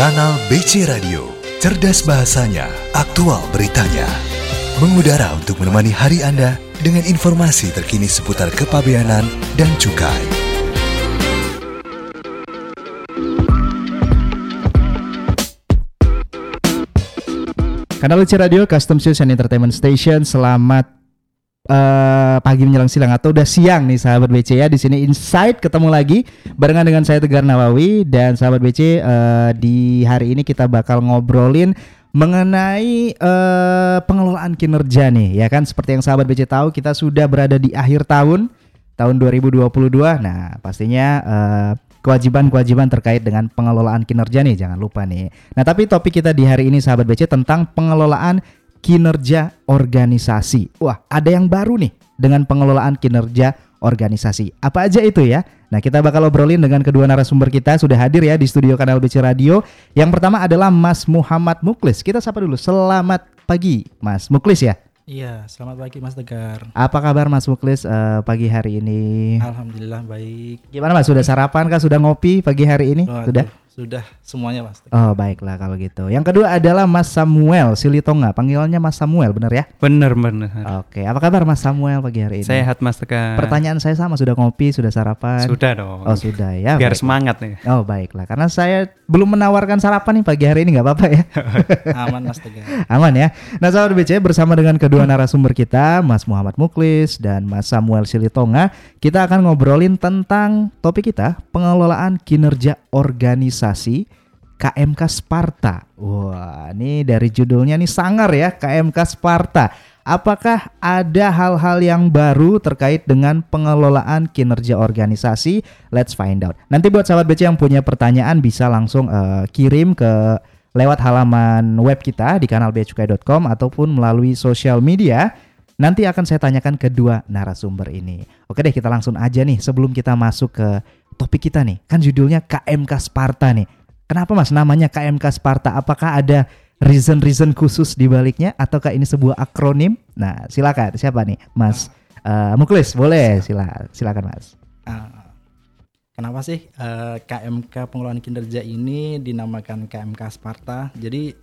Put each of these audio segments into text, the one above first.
Kanal BC Radio, cerdas bahasanya, aktual beritanya. Mengudara untuk menemani hari Anda dengan informasi terkini seputar kepabeanan dan cukai. Kanal BC Radio Custom Shoes and Entertainment Station. Selamat uh, pagi menjelang siang atau udah siang nih sahabat BC ya. Di sini Insight ketemu lagi barengan dengan saya Tegar Nawawi dan sahabat BC uh, di hari ini kita bakal ngobrolin mengenai uh, pengelolaan kinerja nih ya kan seperti yang sahabat BC tahu kita sudah berada di akhir tahun tahun 2022. Nah, pastinya uh, kewajiban-kewajiban terkait dengan pengelolaan kinerja nih jangan lupa nih. Nah, tapi topik kita di hari ini sahabat BC tentang pengelolaan kinerja organisasi. Wah, ada yang baru nih dengan pengelolaan kinerja organisasi. Apa aja itu ya? Nah, kita bakal obrolin dengan kedua narasumber kita sudah hadir ya di studio Kanal BC Radio. Yang pertama adalah Mas Muhammad Muklis. Kita sapa dulu. Selamat pagi, Mas Muklis ya. Iya, selamat pagi Mas Tegar. Apa kabar Mas Muklis uh, pagi hari ini? Alhamdulillah baik. Gimana Mas? Sudah sarapan kah? Sudah ngopi pagi hari ini? Waduh, Sudah? Sudah semuanya Mas. Tegar. Oh baiklah kalau gitu. Yang kedua adalah Mas Samuel Silitonga. Panggilannya Mas Samuel, benar ya? Bener bener. Oke. Apa kabar Mas Samuel pagi hari ini? Sehat Mas Tegar. Pertanyaan saya sama. Sudah ngopi? Sudah sarapan? Sudah dong. Oh sudah ya. Biar baiklah. semangat nih. Oh baiklah. Karena saya belum menawarkan sarapan nih pagi hari ini nggak apa-apa ya. Aman Mas Tegar. Aman ya. Nah sahabat BC bersama dengan kedua narasumber kita Mas Muhammad Muklis dan Mas Samuel Silitonga Kita akan ngobrolin tentang topik kita Pengelolaan kinerja organisasi KMK Sparta Wah ini dari judulnya nih sangar ya KMK Sparta Apakah ada hal-hal yang baru terkait dengan pengelolaan kinerja organisasi? Let's find out. Nanti buat sahabat BC yang punya pertanyaan bisa langsung eh, kirim ke lewat halaman web kita di kanal beacukai.com ataupun melalui sosial media. Nanti akan saya tanyakan kedua narasumber ini. Oke deh, kita langsung aja nih sebelum kita masuk ke topik kita nih. Kan judulnya KMK Sparta nih. Kenapa Mas namanya KMK Sparta? Apakah ada reason-reason khusus di baliknya ataukah ini sebuah akronim? Nah, silakan. Siapa nih? Mas eh, Muklis, boleh. Sila, silakan Mas. Ah, kenapa sih eh, KMK pengelolaan kinerja ini dinamakan KMK Sparta? Jadi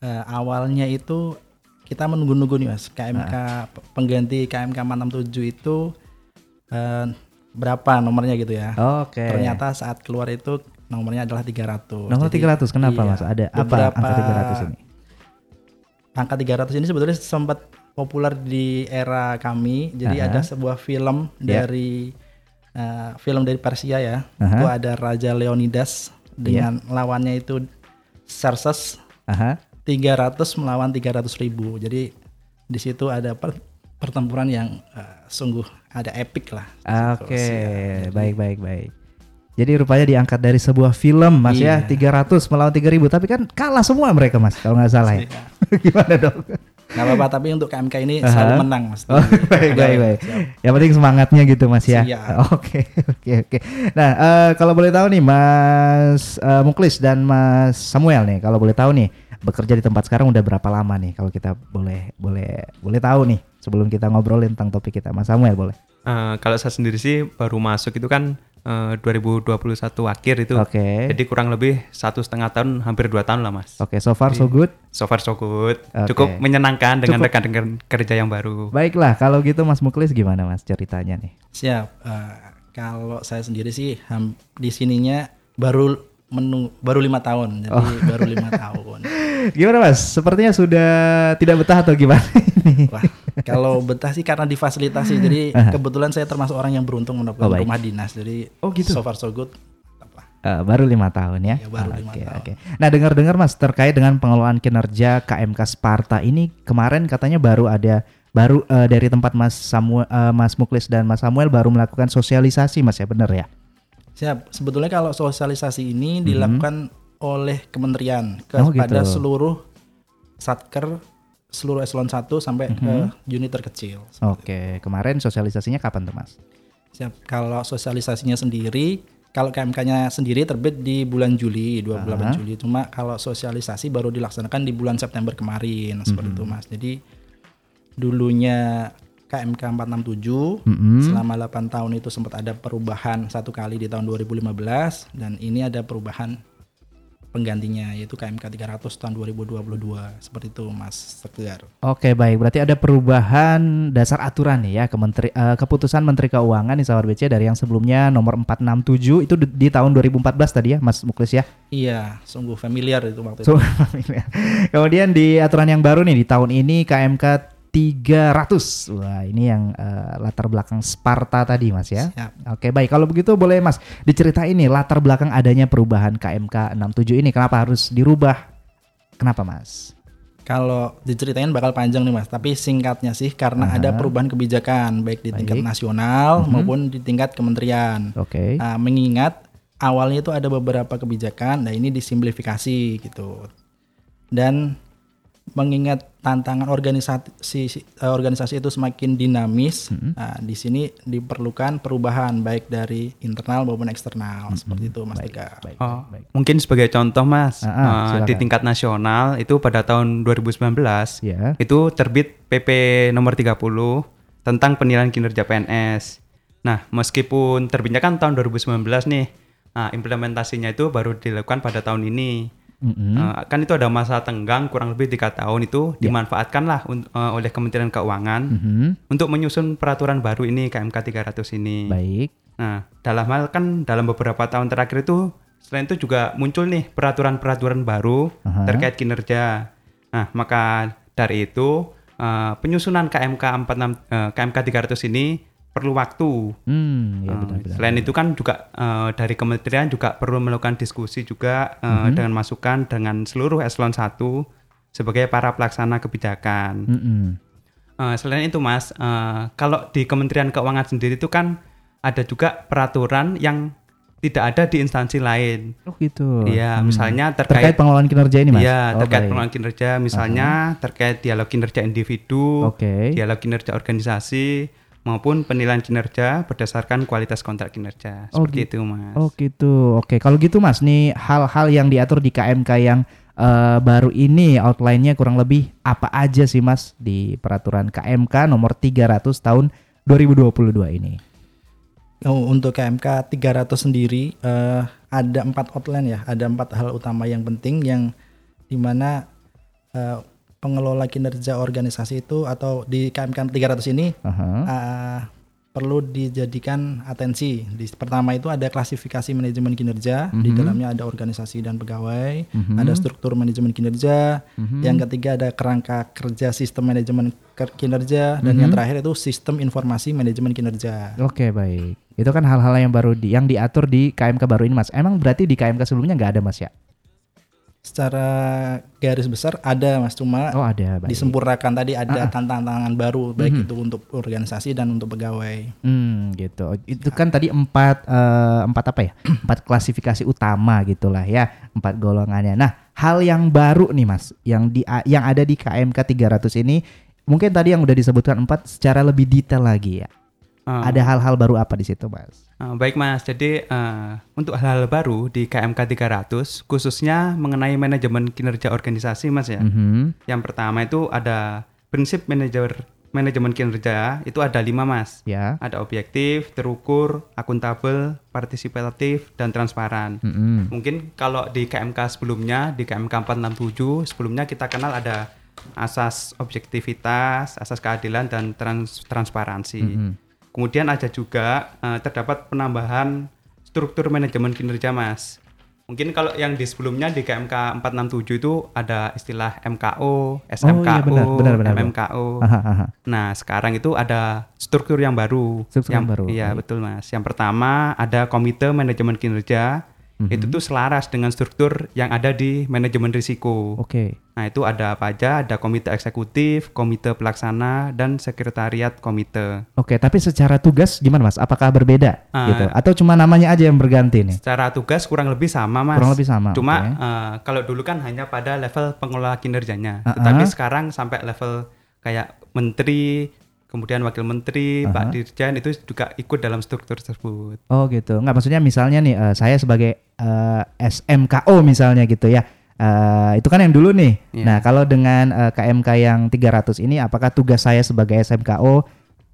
eh, awalnya itu kita menunggu-nunggu nih Mas. KMK pe- pengganti KMK 467 itu eh, berapa nomornya gitu ya? Oke. Ternyata saat keluar itu nomornya adalah 300. Nomor Jadi, 300 kenapa iya, Mas? Ada apa angka 300 ini? angka 300 ini sebetulnya sempat populer di era kami. Jadi Aha. ada sebuah film Ya. dari eh, film dari Persia ya. Aha. Itu ada Raja Leonidas dengan lawannya itu Xerxes Aha. 300 melawan 300 ribu. Jadi di situ ada per- pertempuran yang eh, sungguh ada epic lah. Oke, Siap. Jadi- baik baik baik. Jadi rupanya diangkat dari sebuah film Mas ya, Iya. 300 melawan 3000 tapi kan kalah semua mereka Mas kalau nggak salah ya. Iya. Gimana dong? Nggak apa-apa tapi untuk KMK ini Aha. selalu menang Mas. Oh, baik baik baik. Yang penting semangatnya gitu Mas ya. Oke oke oke. Nah eh, kalau boleh tahu nih Mas eh, Muklis dan Mas Samuel nih, kalau boleh tahu nih bekerja di tempat sekarang udah berapa lama nih? Kalau kita boleh boleh boleh tahu nih sebelum kita ngobrolin tentang topik kita, Mas Samuel boleh. Eh, kalau saya sendiri sih baru masuk itu kan eh, 2021 akhir itu. Oke. Jadi kurang lebih satu setengah tahun, hampir dua tahun lah mas. Oke, so far so good. So far so good. Oke. Cukup menyenangkan dengan rekan-rekan kerja yang baru. Baiklah, kalau gitu Mas Muklis gimana Mas ceritanya nih? Siap. Eh, kalau saya sendiri sih ham- di sininya baru menu baru lima tahun, jadi Oh. baru lima tahun. Gimana Mas? Sepertinya sudah tidak betah atau gimana ini? Wah, kalau betah sih karena difasilitasi. Jadi kebetulan saya termasuk orang yang beruntung mendapatkan Oh, baik. rumah dinas. Jadi Oh, gitu. so far so good. Eh, baru lima tahun ya? Iya, baru lima Oke, tahun. oke. Nah dengar-dengar Mas terkait dengan pengelolaan kinerja KMK Sparta ini kemarin katanya baru ada baru eh, dari tempat Mas Samuel, eh, Mas Muklis dan Mas Samuel baru melakukan sosialisasi Mas ya benar ya? Siap. Sebetulnya kalau sosialisasi ini dilakukan oleh kementerian Mhm. Oh, kepada gitu. seluruh satker seluruh eselon 1 sampai Mhm. ke unit terkecil. Oke, kemarin sosialisasinya kapan tuh Mas? Siap. Kalau sosialisasinya sendiri, kalau KMK-nya sendiri terbit di bulan Juli, 28 Aha. Juli. Cuma kalau sosialisasi baru dilaksanakan di bulan September kemarin, seperti Mhm. itu Mas. Jadi dulunya KMK 467 Mm-mm. selama 8 tahun itu sempat ada perubahan satu kali di tahun 2015 dan ini ada perubahan penggantinya yaitu KMK 300 tahun 2022 seperti itu Mas Tegar. Oke baik, berarti ada perubahan dasar aturan nih ya Kementeri, eh, keputusan Menteri Keuangan di Sahabat BC dari yang sebelumnya nomor 467 itu di, di tahun 2014 tadi ya Mas Muklis ya. Iya, sungguh familiar itu waktu itu. So, Kemudian di aturan yang baru nih di tahun ini KMK 300. Wah, ini yang eh, latar belakang Sparta tadi Mas ya. Siap. Oke, baik. Kalau begitu boleh Mas diceritain nih latar belakang adanya perubahan KMK 67 ini kenapa harus dirubah? Kenapa Mas? Kalau diceritain bakal panjang nih Mas, tapi singkatnya sih karena Aha. ada perubahan kebijakan baik di tingkat Baik. nasional Mhm. maupun di tingkat kementerian. Oke. Nah, mengingat awalnya itu ada beberapa kebijakan, nah ini disimplifikasi gitu. Dan mengingat tantangan organisasi eh, organisasi itu semakin dinamis, Mhm. nah, di sini diperlukan perubahan baik dari internal maupun eksternal seperti itu Mas Baik, Tegar. baik, Oh, baik, baik. mungkin sebagai contoh Mas, Ah, ah, eh, di tingkat nasional itu pada tahun 2019 Ya. itu terbit PP nomor 30 tentang penilaian kinerja PNS. Nah, meskipun terbitnya kan tahun 2019 nih, nah, implementasinya itu baru dilakukan pada tahun ini. Mm-mm. Eh, kan itu ada masa tenggang kurang lebih tiga tahun itu Ya. dimanfaatkanlah eh, oleh Kementerian Keuangan Mhm. untuk menyusun peraturan baru ini KMK 300 ini. Baik. Nah, dalam hal kan dalam beberapa tahun terakhir itu selain itu juga muncul nih peraturan-peraturan baru Aha. terkait kinerja. Nah, maka dari itu eh, penyusunan KMK 46 eh, KMK 300 ini perlu waktu. Hmm, ya Eh, benar-benar. Selain itu kan juga eh, dari kementerian juga perlu melakukan diskusi juga eh, Mhm. dengan masukan dengan seluruh eselon 1 sebagai para pelaksana kebijakan. Mm-mm. Eh, selain itu Mas, eh, kalau di Kementerian Keuangan sendiri itu kan ada juga peraturan yang tidak ada di instansi lain. Oh gitu. Iya, Hmm. misalnya terkait terkait pengelolaan kinerja ini mas. Iya, Oh, terkait baik. pengelolaan kinerja misalnya terkait dialog kinerja individu, Oke. dialog kinerja organisasi maupun penilaian kinerja berdasarkan kualitas kontrak kinerja. Oh, Seperti gitu. itu, Mas. Oh gitu. Oke, kalau gitu Mas, nih hal-hal yang diatur di KMK yang eh, baru ini outline-nya kurang lebih apa aja sih Mas di peraturan KMK nomor 300 tahun 2022 ini? Oh, untuk KMK 300 sendiri eh, ada empat outline ya, ada empat hal utama yang penting yang di mana eh, pengelola kinerja organisasi itu atau di KMK 300 ini Aha. eh, perlu dijadikan atensi. Di, pertama itu ada klasifikasi manajemen kinerja, di Mhm. dalamnya ada organisasi dan pegawai, Mhm. ada struktur manajemen kinerja, Mhm. yang ketiga ada kerangka kerja sistem manajemen kinerja, dan yang terakhir itu sistem informasi manajemen kinerja. Oke baik. Itu kan hal-hal yang baru di, yang diatur di KMK baru ini Mas. Emang berarti di KMK sebelumnya nggak ada Mas ya? Secara garis besar ada mas, cuma Oh ada. Baik. disempurnakan tadi ada Ah, ah. tantangan baru baik Mhm. itu untuk organisasi dan untuk pegawai. Hmm gitu. Itu kan tadi empat eh, empat apa ya? Empat klasifikasi utama gitulah ya, empat golongannya. Nah, hal yang baru nih Mas, yang di yang ada di KMK 300 ini mungkin tadi yang udah disebutkan empat secara lebih detail lagi ya. Eh, Ada hal-hal baru apa di situ, Mas? Eh, baik, Mas. Jadi eh, untuk hal-hal baru di KMK 300 khususnya mengenai manajemen kinerja organisasi, Mas ya. Mhm. Yang pertama itu ada prinsip manajer manajemen kinerja itu ada lima, Mas. Ya. Ada objektif, terukur, akuntabel, partisipatif, dan transparan. Mhm. Mungkin kalau di KMK sebelumnya, di KMK 467, sebelumnya kita kenal ada asas objektivitas, asas keadilan, dan trans- transparansi. Mhm. Kemudian ada juga eh, terdapat penambahan struktur manajemen kinerja, Mas. Mungkin kalau yang di sebelumnya di KMK 467 itu ada istilah MKO, SMKO, iya, benar, benar, benar, MMKO. Aha, aha. Nah, sekarang itu ada struktur yang baru. Struktur yang yang baru, Iya, betul, Mas. Yang pertama ada komite manajemen kinerja. Mhm. Itu tuh selaras dengan struktur yang ada di manajemen risiko. Oke. Nah, itu ada apa aja? Ada komite eksekutif, komite pelaksana, dan sekretariat komite. Oke, tapi secara tugas gimana, Mas? Apakah berbeda Ah. gitu atau cuma namanya aja yang berganti nih? Secara tugas kurang lebih sama, Mas. Kurang lebih sama, Cuma oke. eh, kalau dulu kan hanya pada level pengelola kinerjanya. Ah, Tetapi ah. sekarang sampai level kayak menteri, kemudian wakil menteri, Aha. Pak Dirjen itu juga ikut dalam struktur tersebut. Oh gitu. Nggak maksudnya misalnya nih eh, saya sebagai eh, SMKO misalnya gitu ya. Eh, itu kan yang dulu nih. Iya. Nah, kalau dengan eh, KMK yang 300 ini apakah tugas saya sebagai SMKO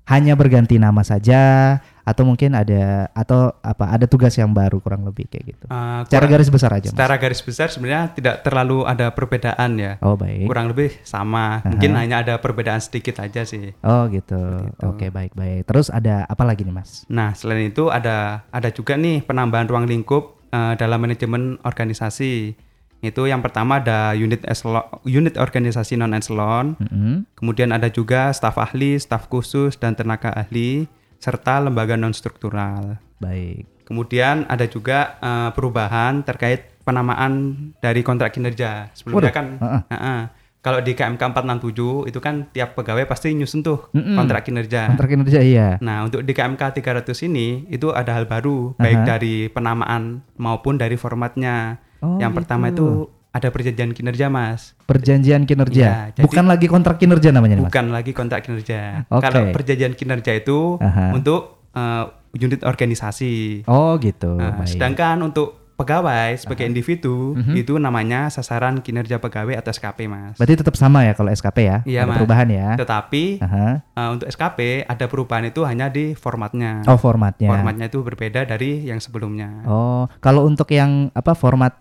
hanya berganti nama saja atau mungkin ada atau apa ada tugas yang baru kurang lebih kayak gitu. Uh, Secara kurang- garis besar aja, Mas. Secara garis besar sebenarnya tidak terlalu ada perbedaan ya. Oh, baik. Kurang lebih sama. Mungkin hanya ada perbedaan sedikit aja sih. Oh, gitu. Oke, baik-baik. Terus ada apa lagi nih, Mas? Nah, selain itu ada ada juga nih penambahan ruang lingkup eh, dalam manajemen organisasi. Itu yang pertama ada unit eselon, unit organisasi non eselon, Mm-mm. kemudian ada juga staf ahli, staf khusus dan tenaga ahli serta lembaga non struktural. Baik. Kemudian ada juga eh, perubahan terkait penamaan dari kontrak kinerja. Sebelumnya Waduh, kan heeh. heeh. kalau di KMK 467 itu kan tiap pegawai pasti nyusun tuh Mm-mm. kontrak kinerja. Kontrak kinerja iya. Nah, untuk di KMK 300 ini itu ada hal baru, baik dari penamaan maupun dari formatnya. Oh, yang pertama gitu. itu ada perjanjian kinerja, Mas. Perjanjian kinerja. Iya, jadi- Bukan lagi kontrak kinerja namanya Mas. Bukan lagi kontrak kinerja. Oke. Kalau perjanjian kinerja itu Aha. untuk eh, unit organisasi. Oh, gitu. Nah, baik. sedangkan untuk pegawai sebagai individu itu namanya sasaran kinerja pegawai atau SKP, Mas. Berarti tetap sama ya kalau SKP ya? Iya, Ada Mas. perubahan ya. Tetapi Aha. eh, untuk SKP ada perubahan itu hanya di formatnya. Oh, formatnya. Formatnya itu berbeda dari yang sebelumnya. Oh, kalau untuk yang apa format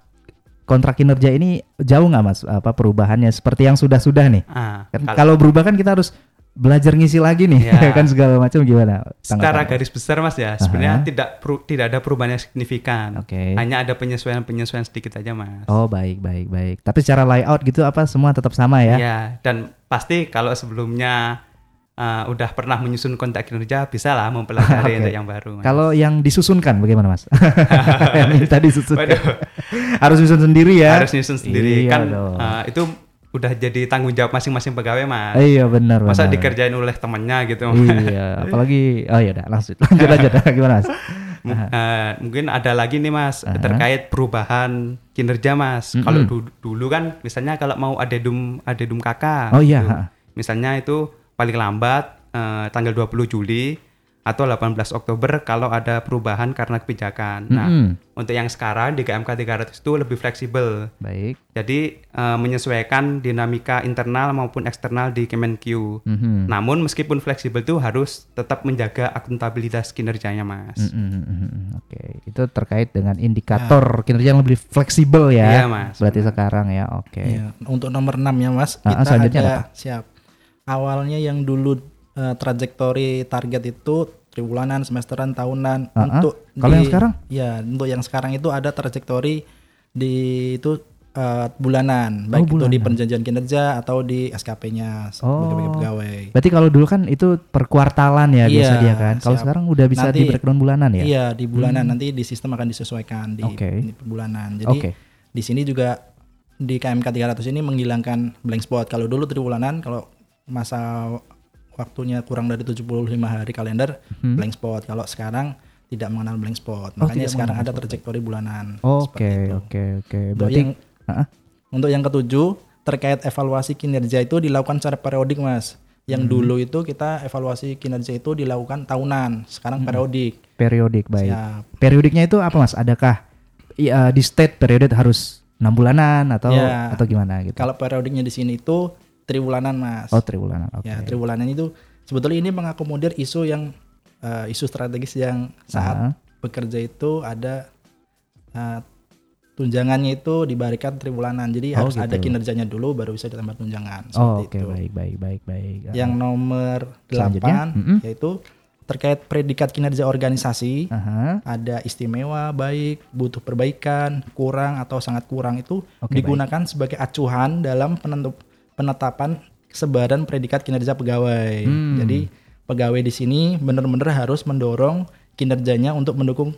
kontrak kinerja ini jauh nggak mas apa perubahannya seperti yang sudah-sudah nih? Ah, Kan kal- kalau berubah kan kita harus belajar ngisi lagi nih, Iya. kan segala macam gimana? secara garis besar mas ya sebenarnya tidak peru- tidak ada perubahan yang signifikan. Oke. Hanya ada penyesuaian-penyesuaian sedikit aja mas. Oh baik baik baik. Tapi secara layout gitu apa semua tetap sama ya? Iya, dan pasti kalau sebelumnya eh, udah pernah menyusun kontrak kinerja bisa lah mempelajari untuk yang baru. Mas. Kalau yang disusunkan bagaimana mas? yang minta disusunkan. Waduh, harus susun sendiri ya? harus nyusun sendiri Iya kan eh, itu udah jadi tanggung jawab masing-masing pegawai mas. iya benar Masa benar. dikerjain oleh temannya gitu. Iya, apalagi oh ya udah langsung lanjut lanjut gimana mas? M- eh, mungkin ada lagi nih mas terkait perubahan kinerja mas. Kalau du- dulu kan misalnya kalau mau adedum adedum kakak, Oh iya, gitu. misalnya itu paling lambat eh, tanggal 20 Juli atau 18 Oktober kalau ada perubahan karena kebijakan. Nah, Mm-mm. untuk yang sekarang di KMK 300 itu lebih fleksibel. Baik. Jadi eh, menyesuaikan dinamika internal maupun eksternal di Kemenq. Mhm. Namun meskipun fleksibel itu harus tetap menjaga akuntabilitas kinerjanya, Mas. Mm, mm, mm, mm. Oke, itu terkait dengan indikator kinerja yang lebih fleksibel ya. Nah. Iya, Mas. Berarti sekarang ya, oke. Iya, untuk nomor 6 ya Mas, ah, kita selanjutnya ada apa? siap. Awalnya yang dulu eh, trajektori target itu triwulanan, semesteran, tahunan. Ah, ah. Untuk Kalau yang sekarang? Ya, untuk yang sekarang itu ada trajektori di itu eh, bulanan, baik itu di bulanan. perjanjian kinerja atau di SKP-nya Oh. sebagai pegawai. Berarti kalau dulu kan itu per kuartalan ya biasa Iya, dia kan. Kalau sekarang udah bisa Nanti- di breakdown bulanan ya. Iya, di bulanan nanti di sistem akan disesuaikan di, per bulanan. Jadi Oke. di sini juga di KMK 300 ini menghilangkan blank spot. Kalau dulu triwulanan kalau masa waktunya kurang dari 75 hari kalender blank spot. Kalau sekarang tidak mengenal blank spot. Hmm. Oh, Makanya sekarang ada trajektori bulanan. Oke, oke, oke. Berarti yang ah. untuk yang ketujuh terkait evaluasi kinerja itu dilakukan secara periodik, Mas. Yang Hmm. dulu itu kita evaluasi kinerja itu dilakukan tahunan, sekarang periodik. periodik Hmm. baik. Siap. Periodiknya itu apa Mas? Adakah iya, di state periode harus enam bulanan atau Ya. atau gimana gitu? Kalau periodiknya di sini itu triwulanan, Mas. Oh, triwulanan. Oke. Ya, triwulanan itu sebetulnya ini mengakomodir isu yang eh, isu strategis yang saat Ah. bekerja itu ada eh, tunjangannya itu diberikan triwulanan. Jadi Oh, harus ada gitu. kinerjanya dulu baru bisa ditambah tunjangan. Oh, oke, itu. baik, baik, baik, baik. Yang nomor Selanjutnya, 8 mm-mm. yaitu terkait predikat kinerja organisasi. Aha. Ada istimewa, baik, butuh perbaikan, kurang atau sangat kurang itu Oke, digunakan sebagai acuan dalam penentu- penetapan sebaran predikat kinerja pegawai. Hmm. Jadi pegawai di sini benar-benar harus mendorong kinerjanya untuk mendukung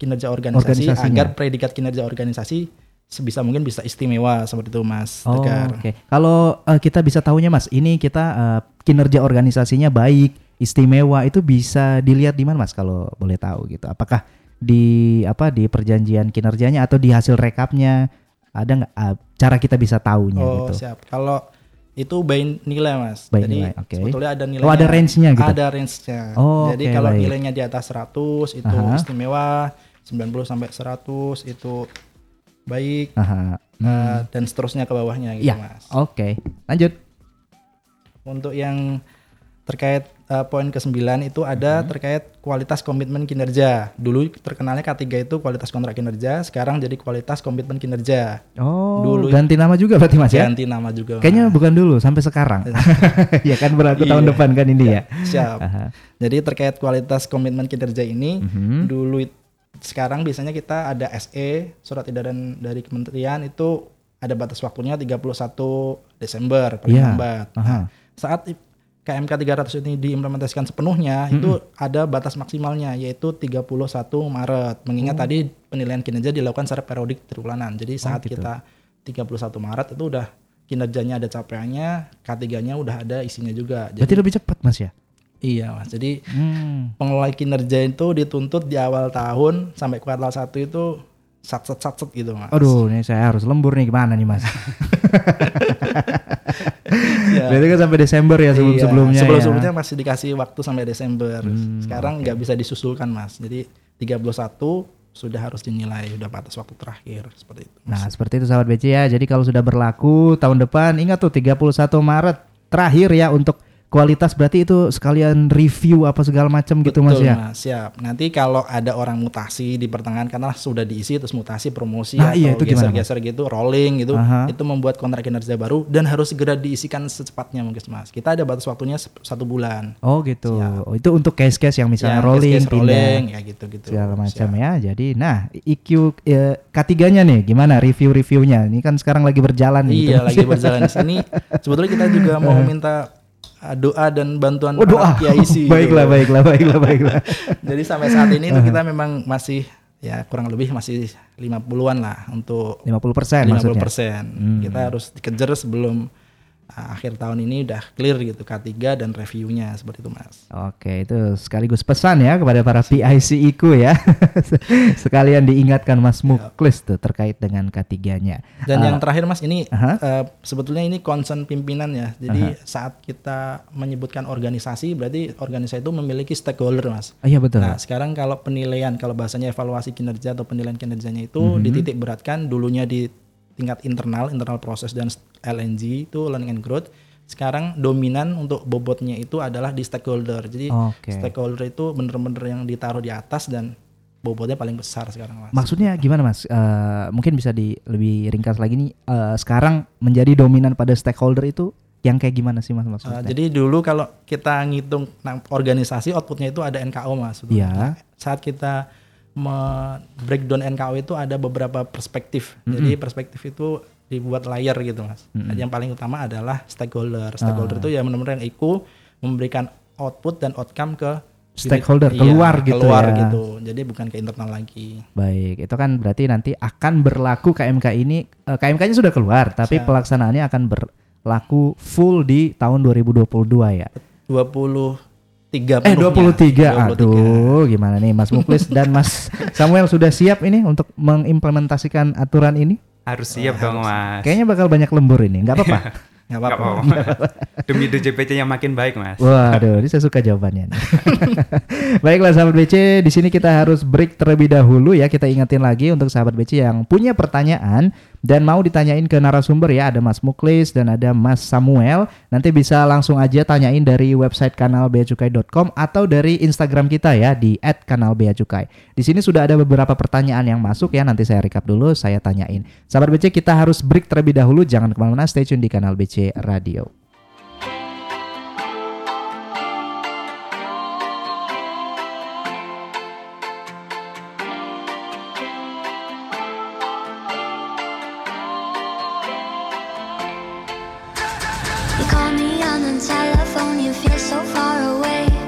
kinerja organisasi agar predikat kinerja organisasi sebisa mungkin bisa istimewa seperti itu Mas Oh, Tegar. oke. Kalau eh, kita bisa tahunya Mas, ini kita eh, kinerja organisasinya baik, istimewa itu bisa dilihat di mana Mas kalau boleh tahu gitu. Apakah di apa di perjanjian kinerjanya atau di hasil rekapnya ada nggak eh, cara kita bisa tahunya Oh gitu? siap. Kalau itu by nilai mas. By Jadi nilai, oke. sebetulnya ada nilai. Oh, ada range-nya gitu? Ada range-nya. Oh, Jadi oke, kalau baik. nilainya di atas 100 itu Aha. istimewa, 90 sampai 100 itu baik Aha. eh, dan seterusnya ke bawahnya gitu Ya, mas. oke. Lanjut. Untuk yang terkait eh, poin ke-9 itu ada terkait kualitas komitmen kinerja. Dulu terkenalnya K3 itu kualitas kontrak kinerja, sekarang jadi kualitas komitmen kinerja. Oh, Dulu- ganti nama juga berarti Mas ya? Ganti nama juga. Kayaknya bukan dulu sampai sekarang. ya kan berlaku tahun Iya. depan kan ini ya. Siap. Aha. Jadi terkait kualitas komitmen kinerja ini, Mhm. dulu sekarang biasanya kita ada SE surat edaran dari kementerian itu ada batas waktunya 31 Desember paling Iya. lambat. Nah, saat KMK 300 ini diimplementasikan sepenuhnya itu ada batas maksimalnya yaitu 31 Maret. Mengingat tadi penilaian kinerja dilakukan secara periodik triwulanan. Jadi saat gitu. kita 31 Maret itu udah kinerjanya ada capaiannya, K3-nya udah ada isinya juga. Jadi Berarti lebih cepat Mas ya? iya Mas. Jadi Hmm. pengelola kinerja itu dituntut di awal tahun sampai kuartal 1 itu sat sat sat sat gitu mas. Aduh, ini saya harus lembur nih gimana nih Mas? Iya. Berarti kan sampai Desember ya sebelum Iya, sebelumnya sebelum ya. sebelumnya masih dikasih waktu sampai Desember. Hmm, Sekarang nggak bisa disusulkan mas. Jadi 31 sudah harus dinilai udah batas waktu terakhir seperti itu. Nah, seperti itu sahabat BC ya. Jadi kalau sudah berlaku tahun depan ingat tuh 31 Maret terakhir ya untuk kualitas berarti itu sekalian review apa segala macam gitu Mas ya. Mas, siap. Nanti kalau ada orang mutasi di pertengahan karena sudah diisi terus mutasi promosi Nah, iya, atau itu gimana, geser-geser gitu rolling gitu Aha. itu membuat kontrak kinerja baru dan harus segera diisikan secepatnya mungkin Mas. Kita ada batas waktunya satu bulan. Oh gitu. Siap. Oh, itu untuk case-case yang misalnya Ya, rolling, case-case pindah rolling ya gitu-gitu. segala macam Siap. ya. Jadi nah IQ eh, K3-nya nih gimana review-reviewnya? Ini kan sekarang lagi berjalan gitu. Iya, lagi berjalan di sini. Sebetulnya kita juga mau minta uh, doa dan bantuan Oh doa. kiai sih. baiklah, gitu. baiklah, baiklah, baiklah. Jadi sampai saat ini tuh kita memang masih ya kurang lebih masih 50-an lah untuk 50% 50 maksudnya. persen. Kita harus dikejar sebelum akhir tahun ini udah clear gitu K3 dan reviewnya seperti itu Mas. Oke, itu sekaligus pesan ya kepada para PIC IKU ya. Sekalian diingatkan Mas Muklis tuh terkait dengan K3-nya. Dan yang terakhir Mas ini Aha. eh, sebetulnya ini concern pimpinan ya. Jadi saat kita menyebutkan organisasi berarti organisasi itu memiliki stakeholder Mas. Oh, iya betul. Nah, sekarang kalau penilaian, kalau bahasanya evaluasi kinerja atau penilaian kinerjanya itu Mhm. dititik beratkan dulunya di tingkat internal, internal proses dan LNG itu learning and growth. Sekarang dominan untuk bobotnya itu adalah di stakeholder. Jadi Oke. stakeholder itu bener-bener yang ditaruh di atas dan bobotnya paling besar sekarang mas. Maksudnya gimana Mas? Eh, mungkin bisa di lebih ringkas lagi nih. eh, sekarang menjadi dominan pada stakeholder itu yang kayak gimana sih Mas Uh, maksudnya? jadi dulu kalau kita ngitung nah, organisasi outputnya itu ada NKO mas. Iya. Saat kita breakdown NKO itu ada beberapa perspektif. Jadi perspektif itu dibuat layer gitu mas. Jadi Yang paling utama adalah stakeholder. Stakeholder Ah. itu ya benar-benar yang ikut memberikan output dan outcome ke unit- Stakeholder, iya, keluar gitu keluar ya. gitu. Jadi bukan ke internal lagi. Baik, itu kan berarti nanti akan berlaku KMK ini. eh, KMK-nya sudah keluar, tapi Siap. pelaksanaannya akan berlaku full di tahun 2022 ya. 23 Eh penuhnya. 23. Aduh, gimana nih Mas Muklis dan Mas Samuel sudah siap ini untuk mengimplementasikan aturan ini? Harus siap dong mas. Kayaknya bakal banyak lembur ini. nggak apa-apa. Nggak Nggak apa-apa. Demi DJPC yang makin baik mas. Waduh, ini saya suka jawabannya. Baiklah sahabat BC, di sini kita harus break terlebih dahulu ya. Kita ingetin lagi untuk sahabat BC yang punya pertanyaan dan mau ditanyain ke narasumber ya, ada Mas Muklis dan ada Mas Samuel. Nanti bisa langsung aja tanyain dari website kanal beacukai.com atau dari Instagram kita ya di @kanalbeacukai. Di sini sudah ada beberapa pertanyaan yang masuk ya. Nanti saya recap dulu, saya tanyain. Sahabat BC, kita harus break terlebih dahulu. Jangan ke mana-mana, stay tune di kanal BC Radio. You call me on the telephone, you feel so far away.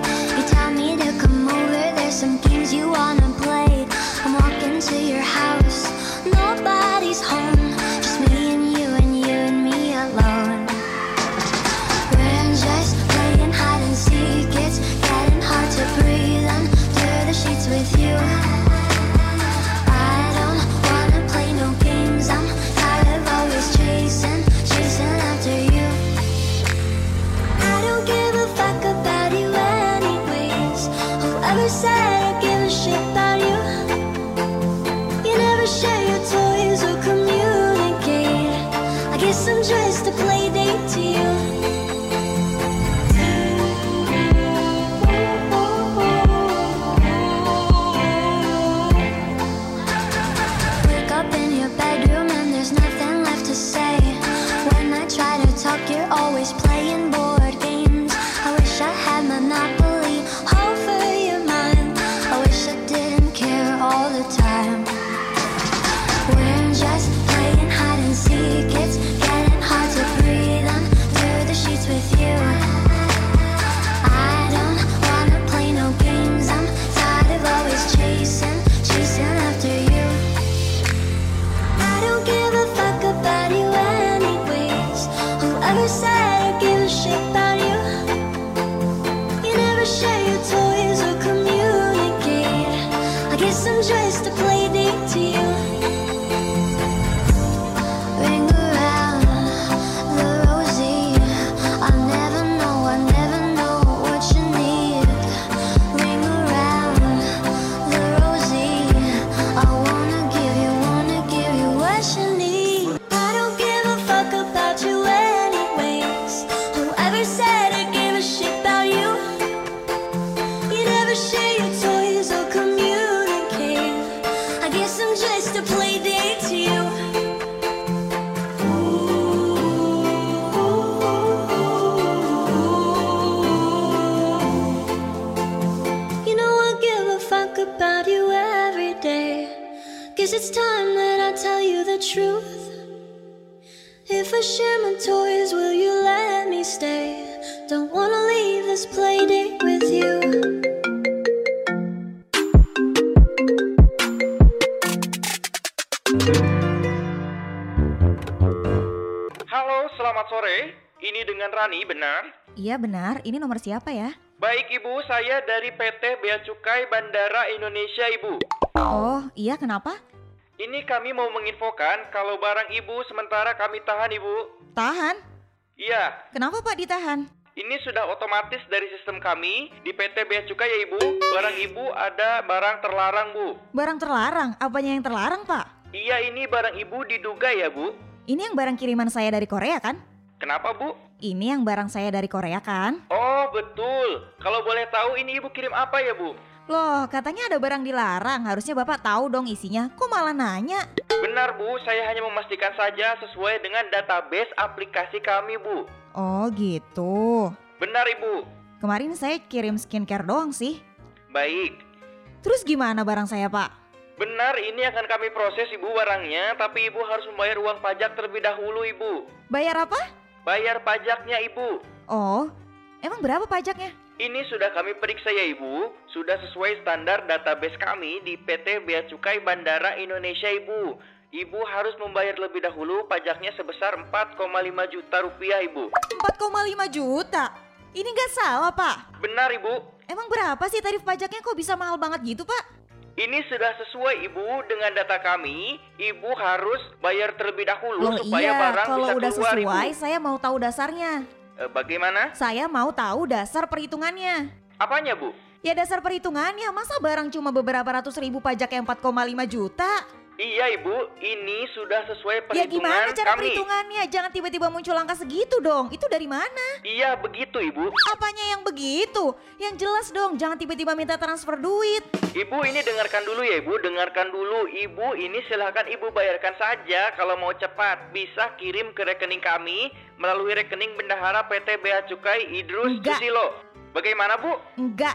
Siapa ya? Baik Ibu, saya dari PT Bea Cukai Bandara Indonesia Ibu. Oh, iya kenapa? Ini kami mau menginfokan kalau barang Ibu sementara kami tahan Ibu. Tahan? Iya, Kenapa Pak ditahan? ini sudah otomatis dari sistem kami di PT Bea Cukai ya Ibu. Barang Ibu ada barang terlarang Bu. Barang terlarang? Apanya yang terlarang Pak? Iya, ini barang Ibu diduga ya Bu. Ini yang barang kiriman saya dari Korea kan? Kenapa Bu? Ini yang barang saya dari Korea kan? Oh, betul. Kalau boleh tahu ini Ibu kirim apa ya Bu? Loh, katanya ada barang dilarang. Harusnya Bapak tahu dong isinya. Kok malah nanya? Benar Bu, saya hanya memastikan saja sesuai dengan database aplikasi kami Bu. Oh gitu. Benar Ibu. Kemarin saya kirim skincare doang sih. Baik. Terus gimana barang saya Pak? Benar, ini akan kami proses Ibu barangnya, tapi Ibu harus membayar uang pajak terlebih dahulu Ibu. Bayar apa? Bayar pajaknya Ibu. Oh, emang berapa pajaknya? Ini sudah kami periksa ya Ibu, sudah sesuai standar database kami di PT Bea Cukai Bandara Indonesia Ibu. Ibu harus membayar lebih dahulu pajaknya sebesar 4,5 juta rupiah Ibu. 4,5 juta. Ini nggak salah Pak. Benar Ibu, Emang berapa sih tarif pajaknya kok bisa mahal banget gitu Pak? Ini sudah sesuai Ibu dengan data kami. Ibu harus bayar terlebih dahulu Loh supaya iya, barang kalau bisa udah keluar sesuai Ibu. saya mau tahu dasarnya. Eh, bagaimana? Saya mau tahu dasar perhitungannya. Apanya Bu? Ya dasar perhitungannya, masa barang cuma beberapa ratus ribu pajak yang 4,5 juta? Iya Ibu, ini sudah sesuai Ya perhitungan gimana cara kami. perhitungannya? Jangan tiba-tiba muncul angka segitu dong. Itu dari mana? Iya begitu Ibu. Apanya yang begitu? Yang jelas dong, jangan tiba-tiba minta transfer duit. Ibu ini dengarkan dulu ya Ibu, dengarkan dulu. Ibu ini silahkan Ibu bayarkan saja kalau mau cepat. Bisa kirim ke rekening kami melalui rekening bendahara PT Bea Cukai Idrus. Susilo. Bagaimana Bu? Enggak,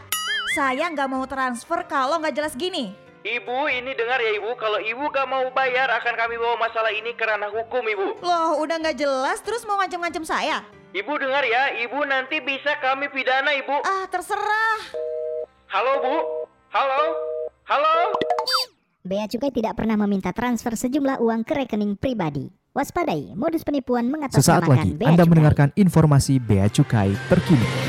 saya nggak mau transfer kalau nggak jelas gini. Ibu ini dengar ya Ibu, kalau Ibu gak mau bayar akan kami bawa masalah ini ke ranah hukum Ibu. Loh, udah nggak jelas terus mau ngancem-ngancem saya? Ibu dengar ya, Ibu nanti bisa kami pidana Ibu. Ah, terserah. Halo Bu? Halo? Halo? Bea Cukai tidak pernah meminta transfer sejumlah uang ke rekening pribadi. Waspadai, modus penipuan Sesaat lagi mengatasnamakan Bea Anda Cukai. mendengarkan informasi Bea Cukai terkini.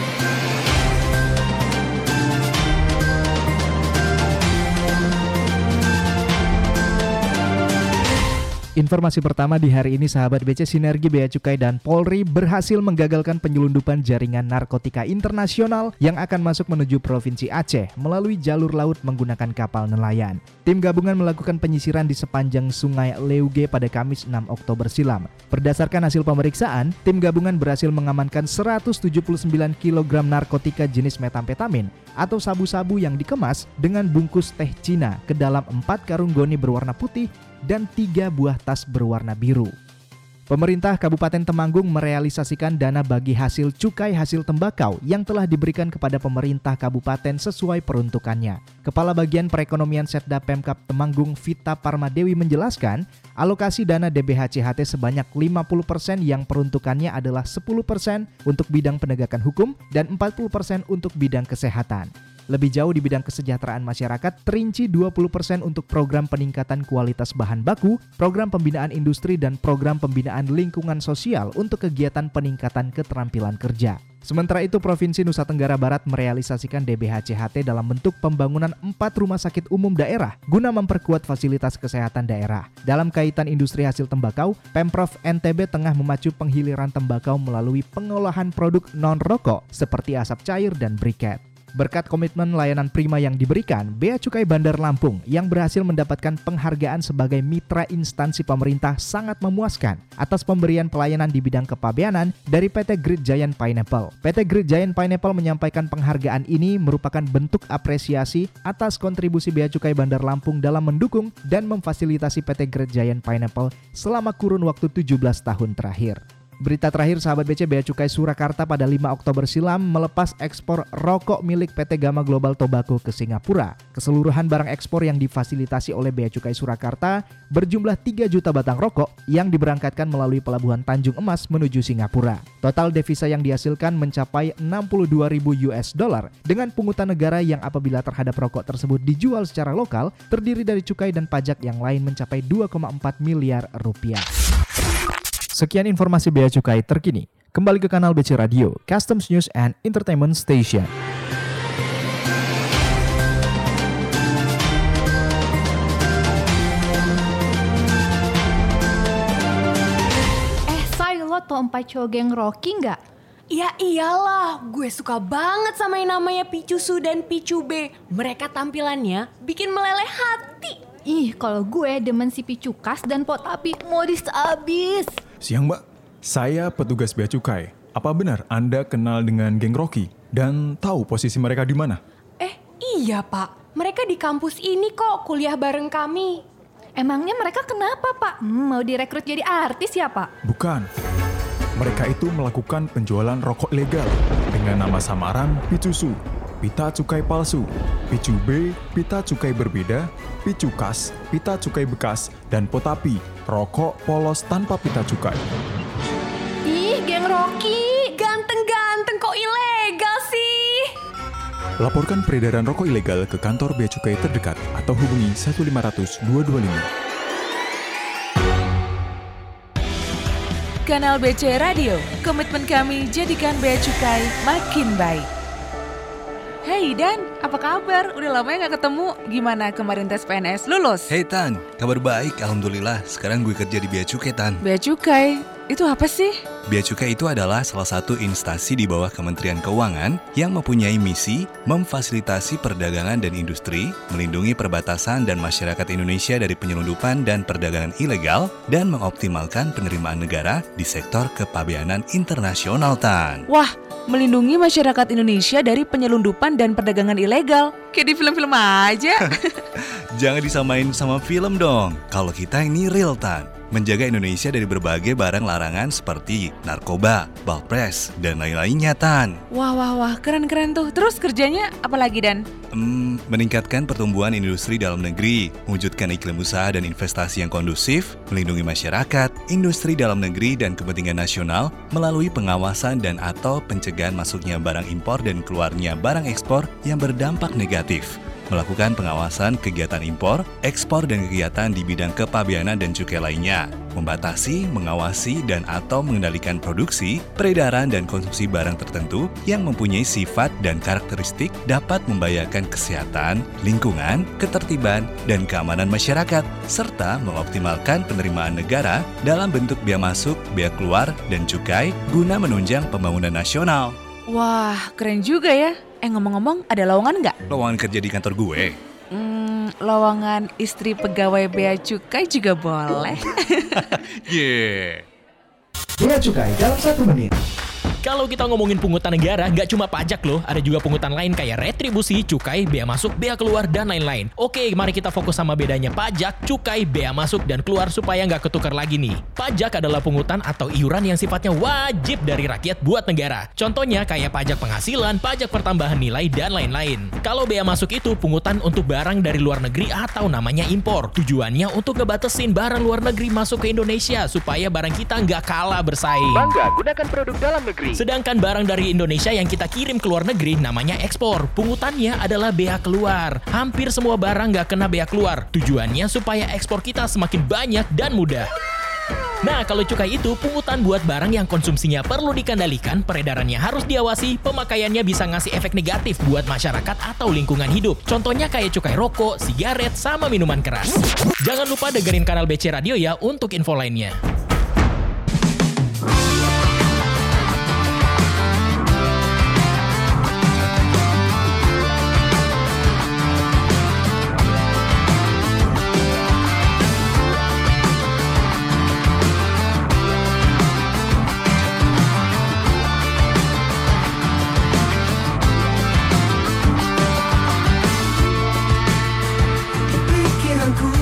Informasi pertama di hari ini sahabat BC Sinergi Bea Cukai dan Polri berhasil menggagalkan penyelundupan jaringan narkotika internasional yang akan masuk menuju Provinsi Aceh melalui jalur laut menggunakan kapal nelayan. Tim gabungan melakukan penyisiran di sepanjang Sungai Leuge pada Kamis 6 Oktober silam. Berdasarkan hasil pemeriksaan, tim gabungan berhasil mengamankan 179 kg narkotika jenis metamfetamin atau sabu-sabu yang dikemas dengan bungkus teh Cina ke dalam 4 karung goni berwarna putih dan tiga buah tas berwarna biru. Pemerintah Kabupaten Temanggung merealisasikan dana bagi hasil cukai hasil tembakau yang telah diberikan kepada pemerintah kabupaten sesuai peruntukannya. Kepala Bagian Perekonomian Setda Pemkap Temanggung Vita Parmadewi menjelaskan, alokasi dana DBHCHT sebanyak 50% yang peruntukannya adalah 10% untuk bidang penegakan hukum dan 40% untuk bidang kesehatan. Lebih jauh di bidang kesejahteraan masyarakat, terinci 20% untuk program peningkatan kualitas bahan baku, program pembinaan industri dan program pembinaan lingkungan sosial untuk kegiatan peningkatan keterampilan kerja. Sementara itu, Provinsi Nusa Tenggara Barat merealisasikan DBHCHT dalam bentuk pembangunan empat rumah sakit umum daerah guna memperkuat fasilitas kesehatan daerah. Dalam kaitan industri hasil tembakau, Pemprov NTB tengah memacu penghiliran tembakau melalui pengolahan produk non-rokok seperti asap cair dan briket. Berkat komitmen layanan prima yang diberikan, Bea Cukai Bandar Lampung yang berhasil mendapatkan penghargaan sebagai mitra instansi pemerintah sangat memuaskan atas pemberian pelayanan di bidang kepabeanan dari PT Great Giant Pineapple. PT Great Giant Pineapple menyampaikan penghargaan ini merupakan bentuk apresiasi atas kontribusi Bea Cukai Bandar Lampung dalam mendukung dan memfasilitasi PT Great Giant Pineapple selama kurun waktu 17 tahun terakhir. Berita terakhir sahabat BC Bea Cukai Surakarta pada 5 Oktober silam melepas ekspor rokok milik PT Gama Global Tobacco ke Singapura. Keseluruhan barang ekspor yang difasilitasi oleh Bea Cukai Surakarta berjumlah 3 juta batang rokok yang diberangkatkan melalui pelabuhan Tanjung Emas menuju Singapura. Total devisa yang dihasilkan mencapai 62 ribu US dollar dengan pungutan negara yang apabila terhadap rokok tersebut dijual secara lokal terdiri dari cukai dan pajak yang lain mencapai 2,4 miliar rupiah. Sekian informasi Bea Cukai terkini. Kembali ke kanal BC Radio, Customs News and Entertainment Station. Eh, say, lo tau empat cowok geng Rocky nggak? Ya iyalah, gue suka banget sama yang namanya Picu Su dan Picu B. Mereka tampilannya bikin meleleh hati. Ih, kalau gue demen si Picukas dan Potapi modis abis. Siang mbak, saya petugas bea cukai. Apa benar Anda kenal dengan geng Rocky? Dan tahu posisi mereka di mana? Eh, iya pak. Mereka di kampus ini kok kuliah bareng kami. Emangnya mereka kenapa, Pak? Hmm, mau direkrut jadi artis ya, Pak? Bukan. Mereka itu melakukan penjualan rokok ilegal dengan nama samaran Picusu, pita cukai palsu, Picu B, pita cukai berbeda, Picu Kas, pita cukai bekas, dan Potapi, rokok polos tanpa pita cukai. Ih, geng Rocky. Ganteng-ganteng kok ilegal sih. Laporkan peredaran rokok ilegal ke kantor bea cukai terdekat atau hubungi 1500 225. Kanal BC Radio, komitmen kami jadikan Bea Cukai makin baik. Hey Dan, apa kabar? Udah lama ya gak ketemu. Gimana kemarin tes PNS lulus? Hey Tan, kabar baik Alhamdulillah. Sekarang gue kerja di Bea Cukai Tan. Bea Cukai, itu apa sih? Bea Cukai itu adalah salah satu instansi di bawah Kementerian Keuangan yang mempunyai misi memfasilitasi perdagangan dan industri, melindungi perbatasan dan masyarakat Indonesia dari penyelundupan dan perdagangan ilegal, dan mengoptimalkan penerimaan negara di sektor kepabeanan internasional Tan. Wah, melindungi masyarakat Indonesia dari penyelundupan dan perdagangan ilegal. Kayak di film-film aja. Jangan disamain sama film dong. Kalau kita ini real Tan. Menjaga Indonesia dari berbagai barang larangan seperti narkoba, balpres, dan lain-lainnya Tan. wah, wah, wah, keren-keren tuh. Terus kerjanya apa lagi Dan? Hmm, meningkatkan pertumbuhan industri dalam negeri, mewujudkan iklim usaha dan investasi yang kondusif, melindungi masyarakat, industri dalam negeri dan kepentingan nasional melalui pengawasan dan atau pencegahan masuknya barang impor dan keluarnya barang ekspor yang berdampak negatif melakukan pengawasan kegiatan impor, ekspor dan kegiatan di bidang kepabeanan dan cukai lainnya, membatasi, mengawasi dan atau mengendalikan produksi, peredaran dan konsumsi barang tertentu yang mempunyai sifat dan karakteristik dapat membahayakan kesehatan, lingkungan, ketertiban, dan keamanan masyarakat, serta mengoptimalkan penerimaan negara dalam bentuk bea masuk, bea keluar, dan cukai guna menunjang pembangunan nasional. Wah, keren juga ya. Eh ngomong-ngomong, ada lowongan nggak? Lowongan kerja di kantor gue. Hmm, lowongan istri pegawai bea cukai juga boleh. Yeah. Bea Cukai dalam satu menit. Kalau kita ngomongin pungutan negara, nggak cuma pajak loh, ada juga pungutan lain kayak retribusi, cukai, bea masuk, bea keluar, dan lain-lain. Oke, mari kita fokus sama bedanya pajak, cukai, bea masuk, dan keluar supaya nggak ketukar lagi nih. Pajak adalah pungutan atau iuran yang sifatnya wajib dari rakyat buat negara. Contohnya kayak pajak penghasilan, pajak pertambahan nilai, dan lain-lain. Kalau bea masuk itu pungutan untuk barang dari luar negeri atau namanya impor. Tujuannya untuk ngebatasin barang luar negeri masuk ke Indonesia supaya barang kita nggak kalah bersaing. Bangga gunakan produk dalam negeri. Sedangkan barang dari Indonesia yang kita kirim ke luar negeri namanya ekspor. Pungutannya adalah bea keluar. Hampir semua barang nggak kena bea keluar. Tujuannya supaya ekspor kita semakin banyak dan mudah. Nah, kalau cukai itu pungutan buat barang yang konsumsinya perlu dikendalikan, peredarannya harus diawasi, pemakaiannya bisa ngasih efek negatif buat masyarakat atau lingkungan hidup. Contohnya kayak cukai rokok, sigaret, sama minuman keras. Jangan lupa dengerin kanal BC Radio ya untuk info lainnya. Pikiranku ada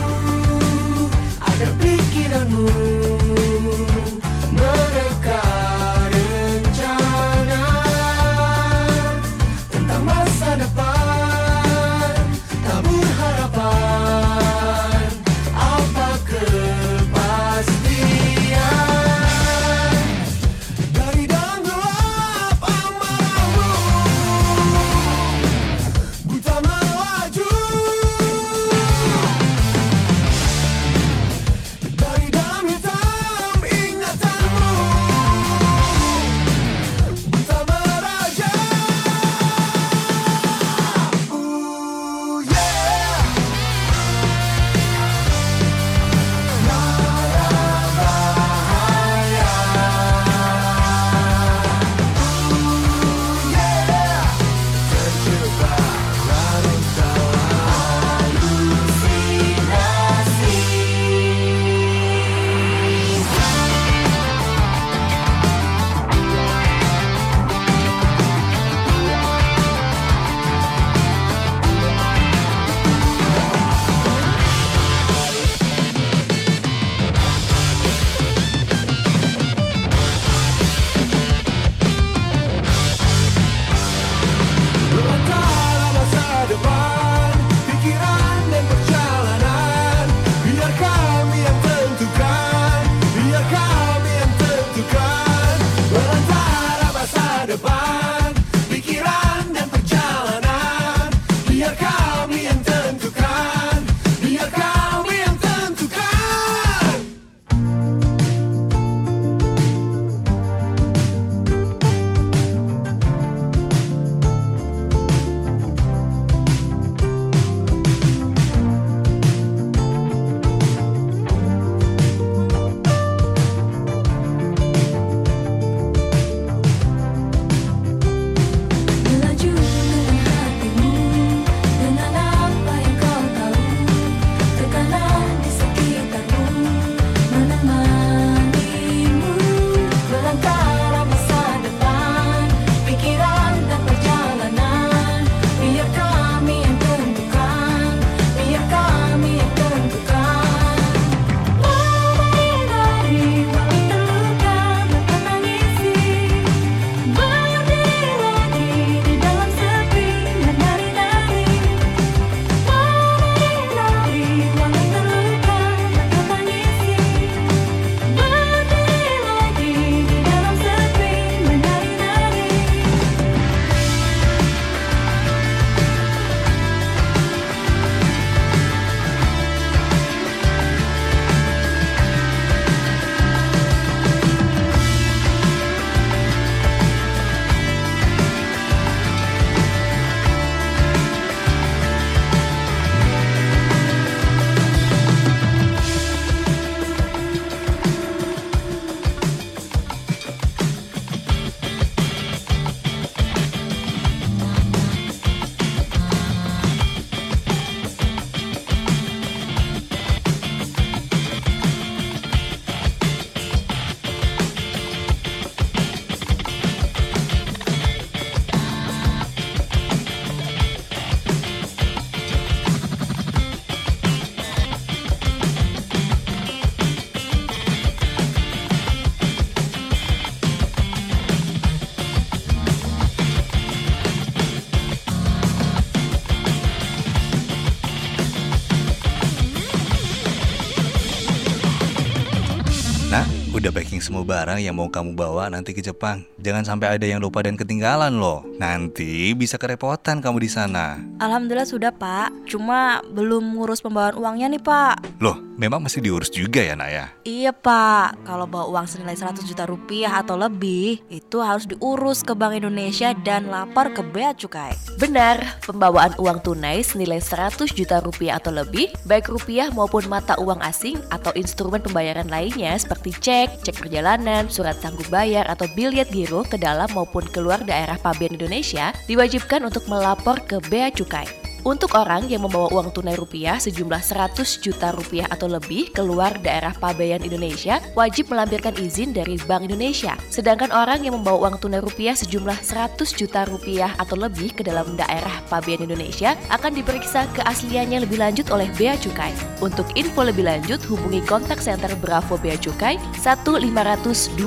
packing semua barang yang mau kamu bawa nanti ke Jepang. Jangan sampai ada yang lupa dan ketinggalan loh. Nanti bisa kerepotan kamu di sana. Alhamdulillah sudah pak, cuma belum ngurus pembawaan uangnya nih pak. Loh, memang masih diurus juga ya Naya? Iya pak, kalau bawa uang senilai 100 juta rupiah atau lebih, itu harus diurus ke Bank Indonesia dan lapor ke Bea Cukai. Benar, pembawaan uang tunai senilai 100 juta rupiah atau lebih, baik rupiah maupun mata uang asing atau instrumen pembayaran lainnya seperti cek, cek perjalanan, surat sanggup bayar atau biliet giro ke dalam maupun keluar daerah pabean Indonesia diwajibkan untuk melapor ke Bea Cukai. Untuk orang yang membawa uang tunai rupiah sejumlah 100 juta rupiah atau lebih keluar daerah pabean Indonesia wajib melampirkan izin dari Bank Indonesia. Sedangkan orang yang membawa uang tunai rupiah sejumlah 100 juta rupiah atau lebih ke dalam daerah pabean Indonesia akan diperiksa keasliannya lebih lanjut oleh Bea Cukai. Untuk info lebih lanjut hubungi kontak center Bravo Bea Cukai 1500225.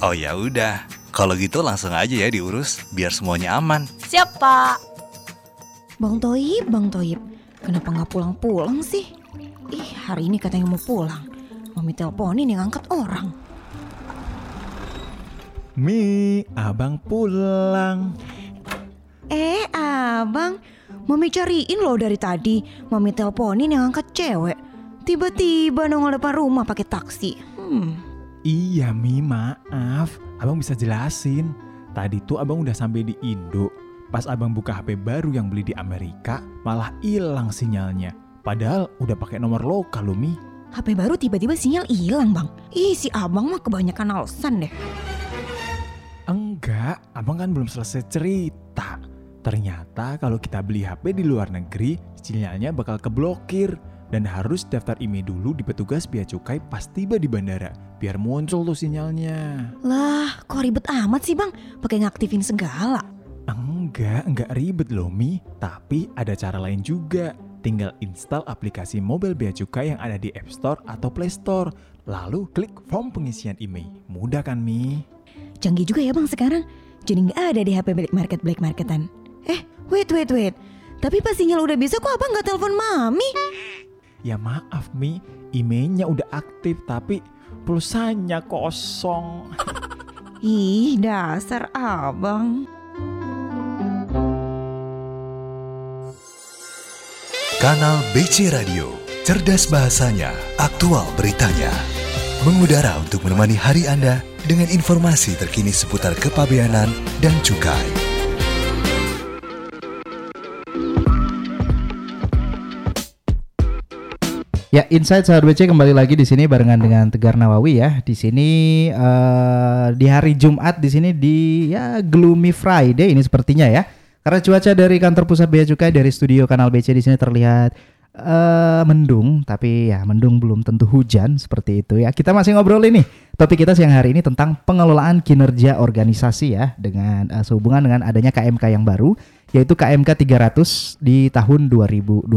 Oh ya udah. Kalau gitu langsung aja ya diurus biar semuanya aman. Siap pak. Bang Toib, Bang Toib, kenapa nggak pulang-pulang sih? Ih, hari ini katanya mau pulang. Mami teleponin yang angkat orang. Mi, abang pulang. Eh, abang, Mami cariin loh dari tadi. Mami teleponin yang angkat cewek. Tiba-tiba nongol depan rumah pakai taksi. Hmm. Iya Mi, maaf. Abang bisa jelasin. Tadi tuh abang udah sampai di Indo. Pas abang buka HP baru yang beli di Amerika, malah hilang sinyalnya. Padahal udah pakai nomor lokal loh Mi. HP baru tiba-tiba sinyal hilang bang. Ih si abang mah kebanyakan alasan deh. Enggak, abang kan belum selesai cerita. Ternyata kalau kita beli HP di luar negeri, sinyalnya bakal keblokir. Dan harus daftar IMEI dulu di petugas bea cukai pas tiba di bandara. Biar muncul tuh sinyalnya. Lah, kok ribet amat sih bang? Pakai ngaktifin segala. Enggak, enggak ribet loh Mi. Tapi ada cara lain juga. Tinggal install aplikasi mobile bea cukai yang ada di App Store atau Play Store. Lalu klik form pengisian IMEI. Mudah kan Mi? Canggih juga ya bang sekarang. Jadi nggak ada di HP black market black marketan. Eh, wait wait wait. Tapi pas sinyal udah bisa kok abang nggak telepon mami? Ya maaf Mi, IMEI-nya udah aktif tapi pulsanya kosong. Ih, dasar abang. Kanal BC Radio, cerdas bahasanya, aktual beritanya. Mengudara untuk menemani hari Anda dengan informasi terkini seputar kepabeanan dan cukai. Ya, Insight Sahabat BC kembali lagi di sini barengan dengan Tegar Nawawi ya. Di sini eh, di hari Jumat di sini di ya gloomy Friday ini sepertinya ya. Karena cuaca dari kantor pusat Bea Cukai dari studio Kanal BC di sini terlihat eh mendung, tapi ya mendung belum tentu hujan seperti itu ya. Kita masih ngobrol ini. Topik kita siang hari ini tentang pengelolaan kinerja organisasi ya dengan eh, sehubungan dengan adanya KMK yang baru yaitu KMK 300 di tahun 2022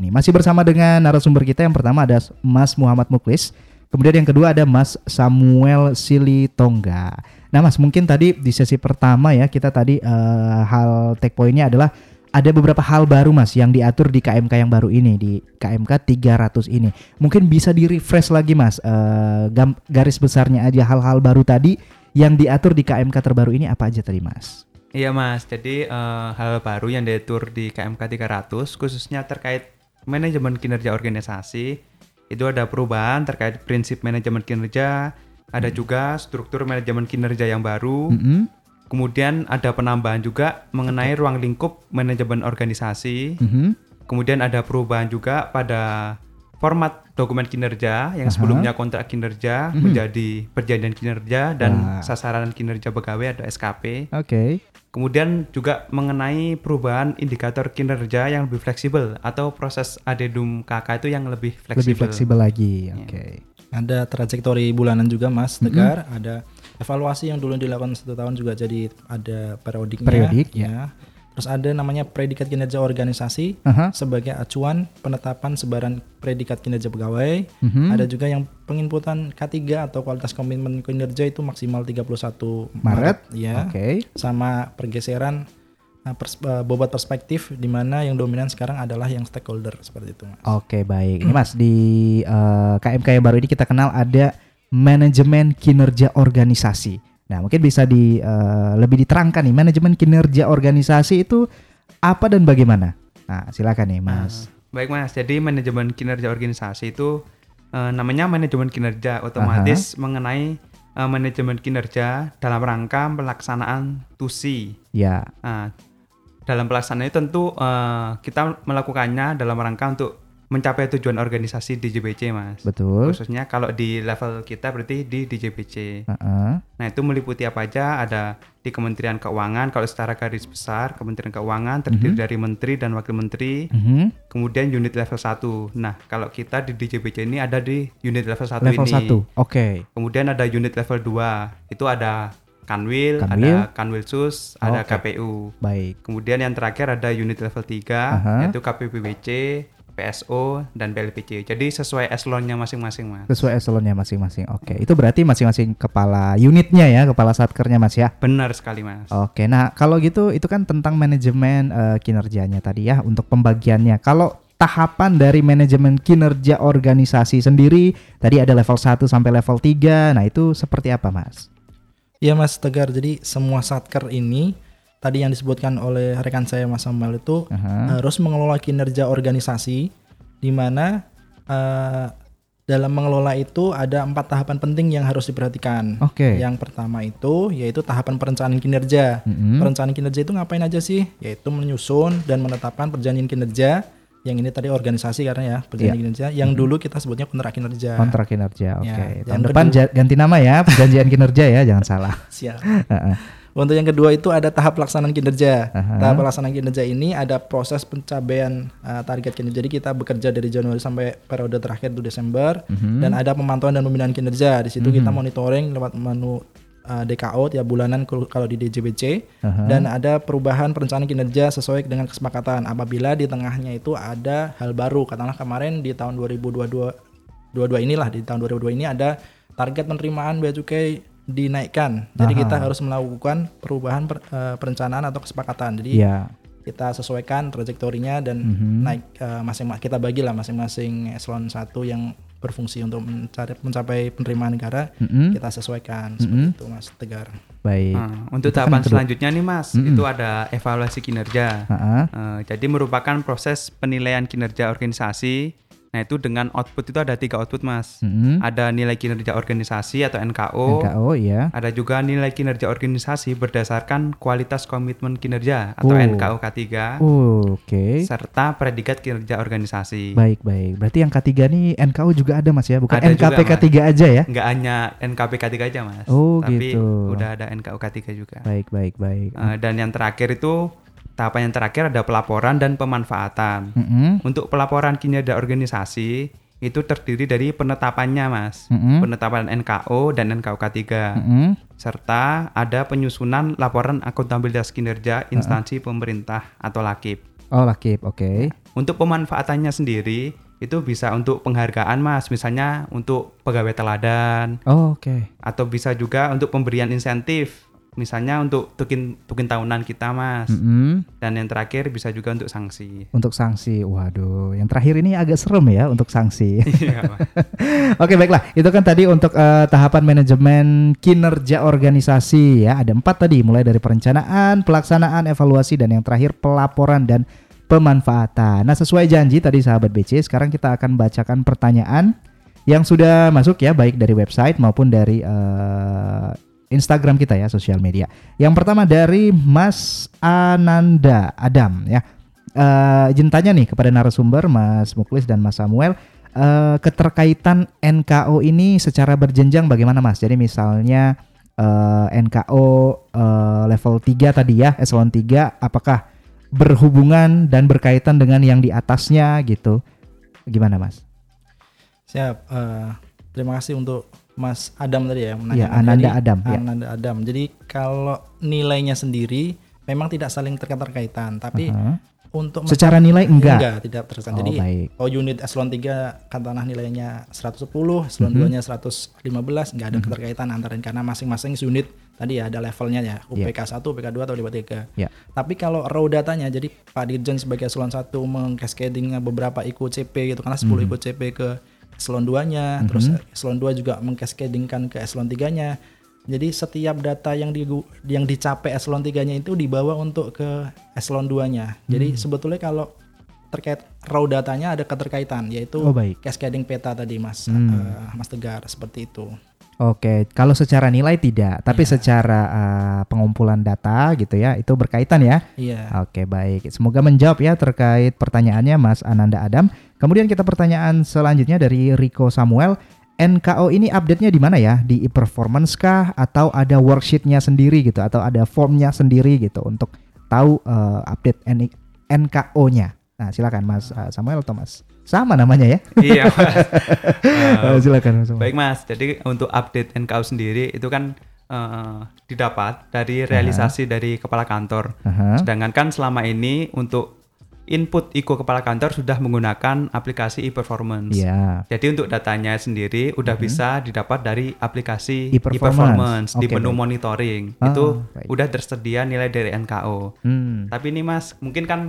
ini. Masih bersama dengan narasumber kita yang pertama ada Mas Muhammad Muklis, kemudian yang kedua ada Mas Samuel Silitonga. Nah, Mas, mungkin tadi di sesi pertama ya kita tadi eh, hal take pointnya adalah ada beberapa hal baru Mas yang diatur di KMK yang baru ini di KMK 300 ini. Mungkin bisa di-refresh lagi Mas gam- garis besarnya aja hal-hal baru tadi yang diatur di KMK terbaru ini apa aja tadi Mas? Iya mas, jadi eh, hal baru yang diatur di KMK 300 khususnya terkait manajemen kinerja organisasi itu ada perubahan terkait prinsip manajemen kinerja, ada juga struktur manajemen kinerja yang baru, Mm-mm. kemudian ada penambahan juga mengenai ruang lingkup manajemen organisasi, Mhm. kemudian ada perubahan juga pada format dokumen kinerja yang Aha. sebelumnya kontrak kinerja Mhm. menjadi perjanjian kinerja dan Wah. sasaran kinerja pegawai ada SKP. Oke. Kemudian juga mengenai perubahan indikator kinerja yang lebih fleksibel atau proses adedum KK itu yang lebih fleksibel. Lebih fleksibel lagi. Oke. Ada trajektori bulanan juga Mas Tegar, ada evaluasi yang dulu dilakukan satu tahun juga jadi ada periodiknya. Periodik, ya. Terus ada namanya predikat kinerja organisasi Aha. sebagai acuan penetapan sebaran predikat kinerja pegawai. Mhm. Ada juga yang penginputan K3 atau kualitas komitmen kinerja itu maksimal 31 Maret. ya. Oke. Sama pergeseran uh, pers- uh, bobot perspektif di mana yang dominan sekarang adalah yang stakeholder seperti itu. Mas. Oke baik. Ini Mas di eh, KMK yang baru ini kita kenal ada manajemen kinerja organisasi. Nah, mungkin bisa di eh, lebih diterangkan nih manajemen kinerja organisasi itu apa dan bagaimana? Nah, silakan nih, Mas. Baik mas, jadi manajemen kinerja organisasi itu eh, namanya manajemen kinerja otomatis mengenai eh, manajemen kinerja dalam rangka pelaksanaan TUSI. Ya. Nah, dalam pelaksanaan tentu eh, kita melakukannya dalam rangka untuk mencapai tujuan organisasi di JBC mas. Betul. Khususnya kalau di level kita berarti di DJBC. Heeh. Nah itu meliputi apa aja? Ada di Kementerian Keuangan. Kalau secara garis besar Kementerian Keuangan terdiri Mhm. dari menteri dan wakil menteri. Mhm. Kemudian unit level 1. Nah kalau kita di DJBC ini ada di unit level 1 Level ini. 1. Oke. Kemudian ada unit level 2. Itu ada Kanwil, Kanwil. ada Kanwilsus, ada Oke. KPU. Baik. Kemudian yang terakhir ada unit level 3 Aha. yaitu KPPBC, PSO, dan PLPC. Jadi sesuai eselonnya masing-masing, Mas. Sesuai eselonnya masing-masing. Oke, itu berarti masing-masing kepala unitnya ya, kepala satkernya Mas ya. Benar sekali, Mas. Oke, nah kalau gitu itu kan tentang manajemen eh, kinerjanya tadi ya untuk pembagiannya. Kalau tahapan dari manajemen kinerja organisasi sendiri tadi ada level 1 sampai level 3. Nah, itu seperti apa, Mas? Iya Mas Tegar, jadi semua satker ini tadi yang disebutkan oleh rekan saya Mas Samuel itu Aha. harus mengelola kinerja organisasi di mana eh, dalam mengelola itu ada empat tahapan penting yang harus diperhatikan. Oke. Yang pertama itu yaitu tahapan perencanaan kinerja. Mm-mm. Perencanaan kinerja itu ngapain aja sih? Yaitu menyusun dan menetapkan perjanjian kinerja. Yang ini tadi organisasi karena ya perjanjian Iya. kinerja. Yang dulu kita sebutnya kontrak kinerja. Kontrak kinerja. Oke. Ya, Tahun depan kedua- ganti nama ya, perjanjian kinerja ya, jangan salah. Siap. Untuk yang kedua itu ada tahap pelaksanaan kinerja. Aha. Tahap pelaksanaan kinerja ini ada proses pencapaian uh, target kinerja. Jadi kita bekerja dari Januari sampai periode terakhir itu Desember Mhm. dan ada pemantauan dan pembinaan kinerja. Di situ kita Mhm. monitoring lewat menu uh, DKO tiap bulanan kalau di DJBC Aha. dan ada perubahan perencanaan kinerja sesuai dengan kesepakatan. Apabila di tengahnya itu ada hal baru, katakanlah kemarin di tahun 2022 22 inilah di tahun 2022 ini ada target penerimaan bea cukai dinaikkan. Jadi Aha. kita harus melakukan perubahan per- eh, perencanaan atau kesepakatan. Jadi Iya. kita sesuaikan trajektorinya dan Mhm. naik eh, masing kita bagilah masing-masing eselon satu yang berfungsi untuk mencari mencapai penerimaan negara Mhm. kita sesuaikan seperti Mhm. itu Mas Tegar. Baik. Nah, untuk Itu kan tahapan kedua. selanjutnya nih Mas, Mm-mm. itu ada evaluasi kinerja. Ha-ha. Eh, jadi merupakan proses penilaian kinerja organisasi. Nah itu dengan output itu ada tiga output Mas. Mm-mm. Ada nilai kinerja organisasi atau NKO. NKO ya. Ada juga nilai kinerja organisasi berdasarkan kualitas komitmen kinerja atau Oh. NKO K3. Oh, Oke. Serta predikat kinerja organisasi. Baik, baik. Berarti yang ketiga nih NKO juga ada Mas ya, bukan Ada juga, NKP Mas. K3 aja ya? Nggak hanya NKP K3 aja Mas. Oh, Tapi gitu. udah ada NKO K3 juga. Baik, baik, baik. Eh, dan yang terakhir itu tahapan yang terakhir ada pelaporan dan pemanfaatan. Mm-mm. Untuk pelaporan kinerja organisasi itu terdiri dari penetapannya, Mas. Mm-mm. Penetapan NKO dan NKO K3. Mm-mm. Serta ada penyusunan laporan akuntabilitas kinerja instansi pemerintah atau LAKIP. Oh, Lakip, oke. Untuk pemanfaatannya sendiri itu bisa untuk penghargaan, Mas. Misalnya untuk pegawai teladan Oh, oke. atau bisa juga untuk pemberian insentif. Misalnya untuk tukin tukin tahunan kita, Mas. Mm-mm. Dan yang terakhir bisa juga untuk sanksi. Untuk sanksi, waduh, yang terakhir ini agak serem ya untuk sanksi. Iya. Oke baiklah, itu kan tadi untuk eh, tahapan manajemen kinerja organisasi ya. Ada empat tadi, mulai dari perencanaan, pelaksanaan, evaluasi, dan yang terakhir pelaporan dan pemanfaatan. Nah sesuai janji tadi sahabat BC, sekarang kita akan bacakan pertanyaan yang sudah masuk ya, baik dari website maupun dari eh, Instagram kita ya, sosial media. Yang pertama dari Mas Ananda Adam ya. Eh, izin tanya nih kepada narasumber Mas Muklis dan Mas Samuel eh, keterkaitan NKO ini secara berjenjang bagaimana Mas? Jadi misalnya eh, NKO eh, level 3 tadi ya, eselon 3 apakah berhubungan dan berkaitan dengan yang di atasnya gitu? Gimana Mas? Siap. eh, terima kasih untuk Mas Adam tadi ya Iya, Ananda Jadi, Adam, ya. Ananda Adam. Jadi kalau nilainya sendiri memang tidak saling terkait-terkaitan, tapi Aha. untuk Secara nilai enggak? Enggak, tidak terkesan. Oh, Jadi baik. oh unit eselon 3 katakanlah nilainya 110, eselon Mhm. 2-nya 115, enggak ada Mhm. keterkaitan antara karena masing-masing unit tadi ya ada levelnya ya. UPK 1, UPK 2 atau UPK 3. Ya. Tapi kalau raw datanya jadi Pak Dirjen sebagai eselon 1 mengcascading beberapa IKU CP gitu karena 10 Mhm. IKU CP ke eselon 2-nya, Mhm. terus eselon 2 juga mengcascadingkan ke eselon 3-nya. Jadi setiap data yang di yang dicapai eselon 3-nya itu dibawa untuk ke eselon 2-nya. Jadi Hmm. sebetulnya kalau terkait raw datanya ada keterkaitan yaitu Oh, baik. cascading peta tadi Mas Hmm. eh, Mas Tegar seperti itu. Oke, kalau secara nilai tidak, tapi secara uh, pengumpulan data gitu ya, itu berkaitan ya. Iya. Oke, baik. Semoga menjawab ya terkait pertanyaannya Mas Ananda Adam. Kemudian kita pertanyaan selanjutnya dari Rico Samuel. NKO ini update-nya di mana ya? Di e-performance kah atau ada worksheet-nya sendiri gitu atau ada form-nya sendiri gitu untuk tahu uh, update NKO-nya. Nah, silakan Mas uh, Samuel atau Mas. Sama namanya ya? Iya, Mas. Uh, silakan Mas. Samuel. Baik Mas, jadi untuk update NKU sendiri itu kan eh, didapat dari realisasi dari kepala kantor. Aha. Sedangkan kan selama ini untuk input IKO kepala kantor sudah menggunakan aplikasi e-performance. Iya. Jadi untuk datanya sendiri udah Mhm. bisa didapat dari aplikasi E-performance. e-performance di Oke, menu baik. monitoring. Ah, itu baik. udah tersedia nilai dari NKO. Hmm. Tapi ini Mas, mungkin kan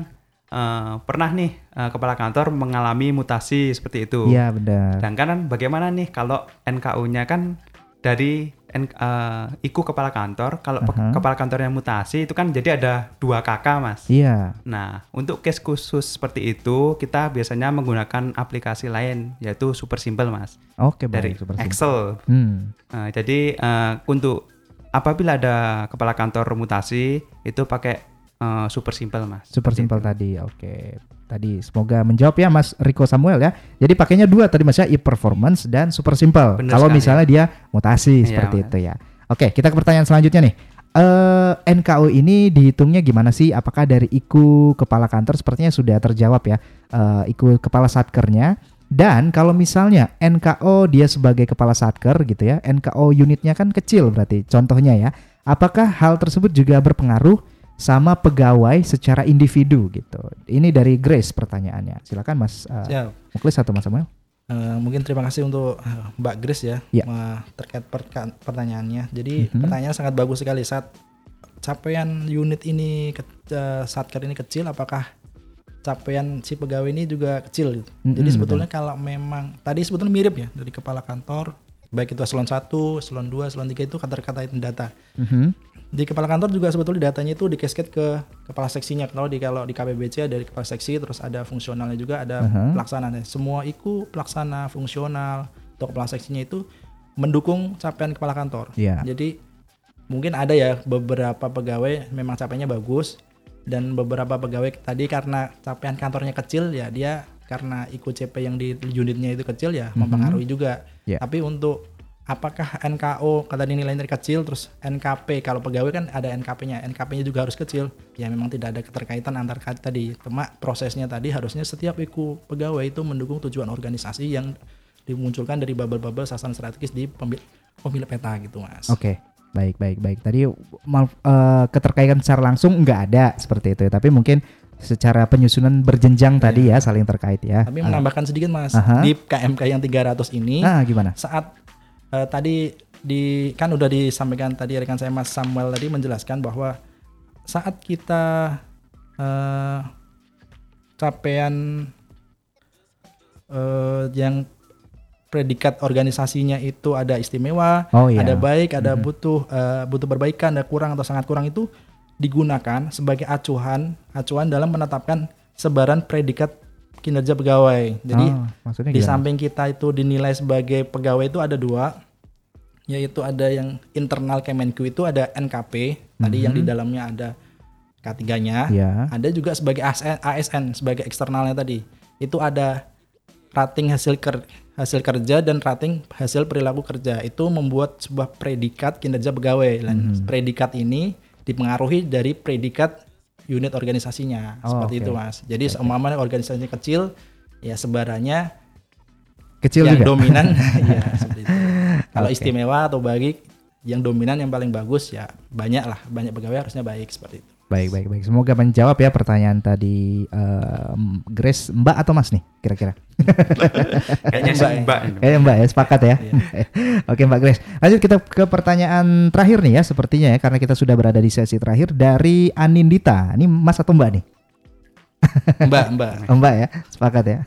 eh, pernah nih eh, kepala kantor mengalami mutasi seperti itu. Iya, benar. Sedangkan kan bagaimana nih kalau NKU-nya kan dari N, eh, IKU kepala kantor, kalau pe- Aha. kepala kantornya mutasi itu kan jadi ada dua kakak mas. Iya. Nah untuk case khusus seperti itu kita biasanya menggunakan aplikasi lain yaitu Super Simple mas. Oke, dari baik, Super Simple. Excel. Hmm. Nah, jadi eh, untuk apabila ada kepala kantor mutasi itu pakai eh, Super Simple mas. Super simple tadi. Oke. Tadi semoga menjawab ya Mas Rico Samuel ya. Jadi pakainya dua tadi Mas ya, e-performance dan super simple. Kalau sekali. misalnya dia mutasi Iya, seperti Mas. itu ya. Oke, kita ke pertanyaan selanjutnya nih. Eh NKO ini dihitungnya gimana sih? Apakah dari IKU kepala kantor sepertinya sudah terjawab ya. Eh IKU kepala satkernya dan kalau misalnya NKO dia sebagai kepala satker gitu ya, NKO unitnya kan kecil berarti contohnya ya. Apakah hal tersebut juga berpengaruh sama pegawai secara individu gitu. Ini dari Grace pertanyaannya. Silakan Mas uh, Siap. Muklis atau Mas Samuel. Eh, mungkin terima kasih untuk eh, Mbak Grace ya Iya. eh, terkait pertanyaannya. Jadi Mhm. pertanyaan sangat bagus sekali saat capaian unit ini ke, eh, satker ini kecil, apakah capaian si pegawai ini juga kecil? Gitu. Mhm, Jadi sebetulnya kalau memang tadi sebetulnya mirip ya dari kepala kantor, baik itu eselon 1, eselon 2, eselon 3 itu kata-katain data. Mhm. Di kepala kantor juga sebetulnya datanya itu dikasket ke kepala seksinya. Kalau di kalau di KPBC dari kepala seksi terus ada fungsionalnya juga ada Aha. pelaksananya. Semua IKU pelaksana fungsional atau kepala seksinya itu mendukung capaian kepala kantor. Iya. Jadi mungkin ada ya beberapa pegawai memang capaiannya bagus dan beberapa pegawai tadi karena capaian kantornya kecil ya dia karena IKU CP yang di unitnya itu kecil ya Mhm. mempengaruhi juga. Iya. Tapi untuk apakah NKO kata nilai dari kecil terus NKP kalau pegawai kan ada NKP-nya NKP-nya juga harus kecil ya memang tidak ada keterkaitan antar kata tadi cuma prosesnya tadi harusnya setiap IKU pegawai itu mendukung tujuan organisasi yang dimunculkan dari bubble-bubble sasaran strategis di pemil- pemilik peta gitu mas Oke. Baik, baik, baik. Tadi mal- eh, keterkaitan secara langsung nggak ada seperti itu, ya. tapi mungkin secara penyusunan berjenjang tadi ya saling terkait ya. tapi menambahkan sedikit mas aha. di KMK yang 300 ini Ah, gimana? saat eh, tadi di kan udah disampaikan tadi rekan saya Mas Samuel tadi menjelaskan bahwa saat kita eh, capaian eh, yang predikat organisasinya itu ada istimewa, Oh, iya. ada baik, ada Mhm. butuh eh, butuh perbaikan, ada kurang atau sangat kurang itu digunakan sebagai acuan acuan dalam menetapkan sebaran predikat kinerja pegawai. Jadi Oh, maksudnya di samping kita itu dinilai sebagai pegawai itu ada dua, yaitu ada yang internal Kemenku itu ada NKP, tadi yang di Mhm. dalamnya ada K3-nya, Ya. ada juga sebagai ASN, ASN sebagai eksternalnya tadi. Itu ada rating hasil ker- hasil kerja dan rating hasil perilaku kerja. Itu membuat sebuah predikat kinerja pegawai. Dan Mhm. predikat ini dipengaruhi dari predikat unit organisasinya. Oh, seperti oke. itu, Mas. Jadi seumpamanya organisasinya kecil, ya sebarannya Kecil yang juga. dominan ya seperti itu. Kalau Oke. istimewa atau baik yang dominan yang paling bagus ya banyak lah, banyak pegawai harusnya baik seperti itu. Baik, baik, baik. Semoga menjawab ya pertanyaan tadi eh, Grace, Mbak atau Mas nih kira-kira? Kayaknya sih Mbak. Kayaknya Mbak ya, sepakat ya. Oke Mbak Grace. Lanjut kita ke pertanyaan terakhir nih ya, sepertinya ya karena kita sudah berada di sesi terakhir dari Anindita. Ini Mas atau Mbak nih? Mbak, Mbak. Oh, Mbak ya, sepakat ya.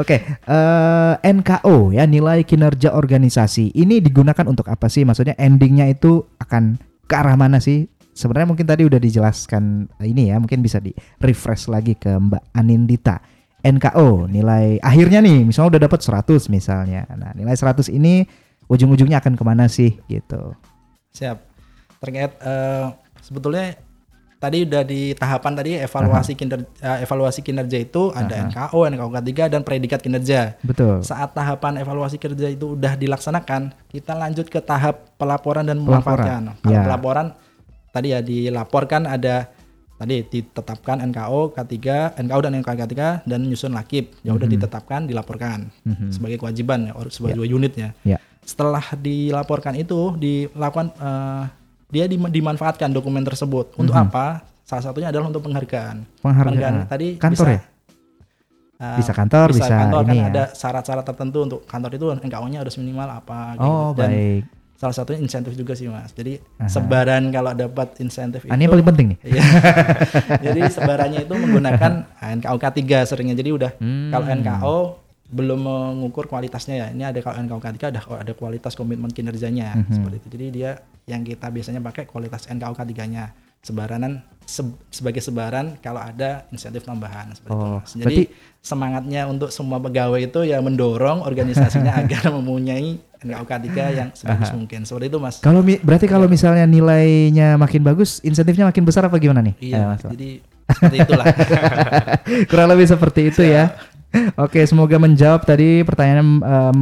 Oke, eh, NKO ya nilai kinerja organisasi ini digunakan untuk apa sih? Maksudnya endingnya itu akan ke arah mana sih? Sebenarnya mungkin tadi udah dijelaskan ini ya, mungkin bisa di refresh lagi ke Mbak Anindita. NKO nilai akhirnya nih, misalnya udah dapat 100 misalnya. Nah, nilai 100 ini ujung-ujungnya akan ke mana sih gitu? Siap. Terkait eh, sebetulnya tadi udah di tahapan tadi evaluasi kinerja eh, evaluasi kinerja itu ada Aha. NKO, NKO ketiga dan predikat kinerja. Betul. Saat tahapan evaluasi kinerja itu udah dilaksanakan, kita lanjut ke tahap pelaporan dan Pelaporan. memanfaatkan. Kalau Ya. pelaporan tadi ya dilaporkan ada tadi ditetapkan NKO K3, NKO dan NKO K3 dan nyusun lakip. Ya udah Mhm. ditetapkan, dilaporkan Mhm. sebagai kewajiban ya, sebagai dua unitnya. Ya. Setelah dilaporkan itu dilakukan eh, dia dim- dimanfaatkan dokumen tersebut untuk Mhm. apa? Salah satunya adalah untuk penghargaan. Penghargaan. tadi Kantor bisa, ya? eh, Bisa kantor, bisa kantor ini kan ya. ada syarat-syarat tertentu untuk kantor itu NKO-nya harus minimal apa Oh, Dan baik. Salah satunya insentif juga sih Mas. Jadi Aha. sebaran kalau dapat insentif Ah, ini itu yang paling penting nih. Iya. Jadi sebarannya itu menggunakan NKO K3 seringnya. Jadi udah Hmm. kalau NKO belum mengukur kualitasnya ya. Ini ada kalau NKO K3 ada ada kualitas komitmen kinerjanya Mhm. seperti itu. Jadi dia yang kita biasanya pakai kualitas NKO K3-nya. Sebaranan se- sebagai sebaran kalau ada insentif tambahan seperti itu. Oh, Mas. Jadi berarti- semangatnya untuk semua pegawai itu ya mendorong organisasinya agar mempunyai NKO K3 yang sebagus Aha. mungkin. Seperti itu Mas. Kalau berarti kalau misalnya nilainya makin bagus, insentifnya makin besar apa gimana nih? Iya, Mas. jadi seperti itulah. Kurang lebih seperti itu ya. Oke, semoga menjawab tadi pertanyaan em,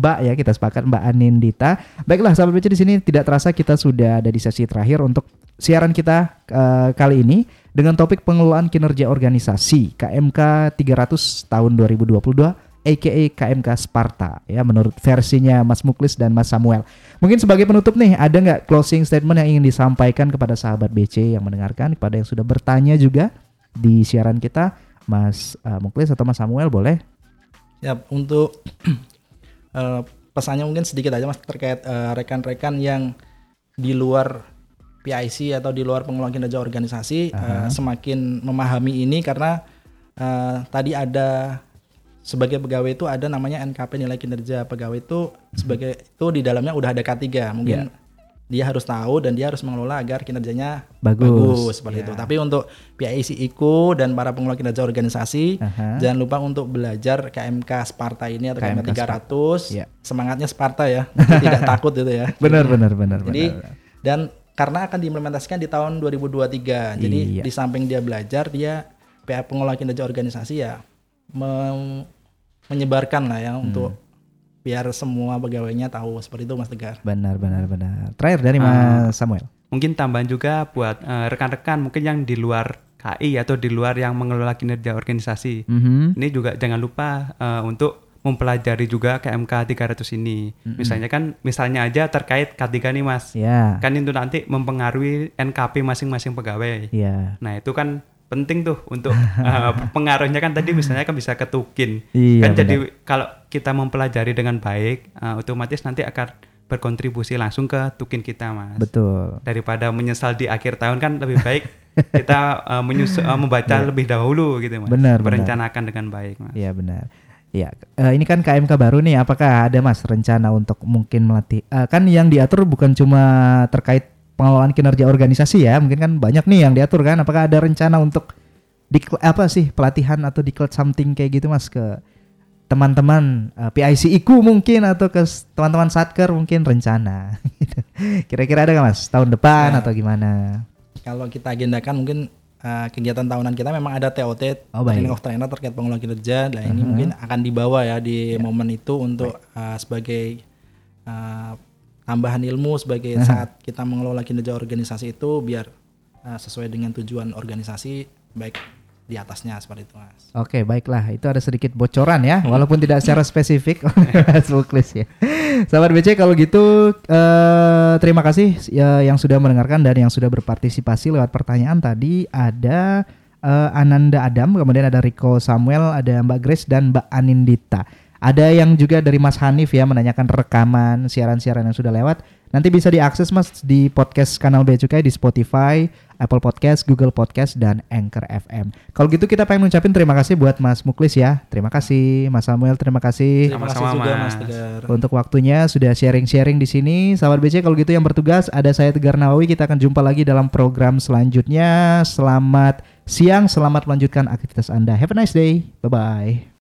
Mbak ya kita sepakat Mbak Anindita. Baiklah, sahabat BC di sini tidak terasa kita sudah ada di sesi terakhir untuk siaran kita eh, kali ini dengan topik pengelolaan kinerja organisasi KMK 300 tahun 2022 aka KMK Sparta ya menurut versinya Mas Muklis dan Mas Samuel. Mungkin sebagai penutup nih ada nggak closing statement yang ingin disampaikan kepada sahabat BC yang mendengarkan, kepada yang sudah bertanya juga di siaran kita, Mas uh, Muklis atau Mas Samuel boleh? Ya, untuk eh, pesannya mungkin sedikit aja Mas terkait eh, rekan-rekan yang di luar PIC atau di luar pengelolaan kinerja organisasi Aha. eh, semakin memahami ini karena eh, tadi ada sebagai pegawai itu ada namanya NKP nilai kinerja pegawai itu sebagai itu di dalamnya udah ada K3 mungkin dia harus tahu dan dia harus mengelola agar kinerjanya Bagus. seperti Ya. itu. Tapi untuk PIC IKU dan para pengelola kinerja organisasi Aha. jangan lupa untuk belajar KMK Sparta ini atau KMK, KMK 300. Ya. Semangatnya Sparta ya, tidak takut itu ya. Benar, benar, benar, Jadi benar, benar. dan karena akan diimplementasikan di tahun 2023. Jadi Iya. di samping dia belajar, dia pihak pengelola kinerja organisasi ya menyebarkan lah ya Hmm. untuk biar semua pegawainya tahu seperti itu Mas Tegar. Benar, benar, benar. Terakhir dari. Mas Samuel. Mungkin tambahan juga buat eh, rekan-rekan mungkin yang di luar KI atau di luar yang mengelola kinerja organisasi. Mhm. Ini juga jangan lupa eh, untuk mempelajari juga KMK 300 ini. Mhm. Misalnya kan misalnya aja terkait K3 nih Mas. Ya. Kan itu nanti mempengaruhi NKP masing-masing pegawai. Iya. Nah, itu kan penting tuh untuk eh, pengaruhnya kan tadi misalnya kan bisa ketukin. Iya, kan jadi benar. kalau kita mempelajari dengan baik eh, otomatis nanti akan berkontribusi langsung ke tukin kita, Mas. Betul. Daripada menyesal di akhir tahun kan lebih baik kita eh, menyusu- eh, membaca lebih dahulu gitu, Mas. Benar, benar. Merencanakan dengan baik, Mas. Iya benar. Ya, ini kan KMK baru nih. Apakah ada mas rencana untuk mungkin melatih? kan yang diatur bukan cuma terkait pengelolaan kinerja organisasi ya. Mungkin kan banyak nih yang diatur kan. Apakah ada rencana untuk di apa sih pelatihan atau declare something kayak gitu mas ke teman-teman eh, PIC IKU mungkin atau ke teman-teman satker mungkin rencana. gitu. Kira-kira ada nggak mas tahun depan Ya. atau gimana? Kalau kita agendakan mungkin uh, kegiatan tahunan kita memang ada TOT Oh, training of trainer terkait pengelolaan kinerja. Nah ini Mhm. mungkin akan dibawa ya di momen itu untuk uh, sebagai uh, tambahan ilmu sebagai Aha. saat kita mengelola kinerja organisasi itu biar uh, sesuai dengan tujuan organisasi baik di atasnya seperti itu mas. Oke, baiklah. Itu ada sedikit bocoran ya, walaupun tidak secara spesifik Mas Muklis ya. Sahabat BC kalau gitu eh, terima kasih ya, yang sudah mendengarkan dan yang sudah berpartisipasi lewat pertanyaan tadi ada eh, Ananda Adam, kemudian ada Rico Samuel, ada Mbak Grace dan Mbak Anindita. Ada yang juga dari Mas Hanif ya menanyakan rekaman siaran-siaran yang sudah lewat Nanti bisa diakses Mas di podcast kanal Bea Cukai di Spotify, Apple Podcast, Google Podcast dan Anchor FM. Kalau gitu kita pengen ngucapin terima kasih buat Mas Muklis ya. Terima kasih Mas Samuel, terima kasih. Terima kasih juga Mas Tegar. Untuk waktunya sudah sharing-sharing di sini. Sahabat BC kalau gitu yang bertugas ada saya Tegar Nawawi. Kita akan jumpa lagi dalam program selanjutnya. Selamat siang, selamat melanjutkan aktivitas Anda. Have a nice day. Bye bye.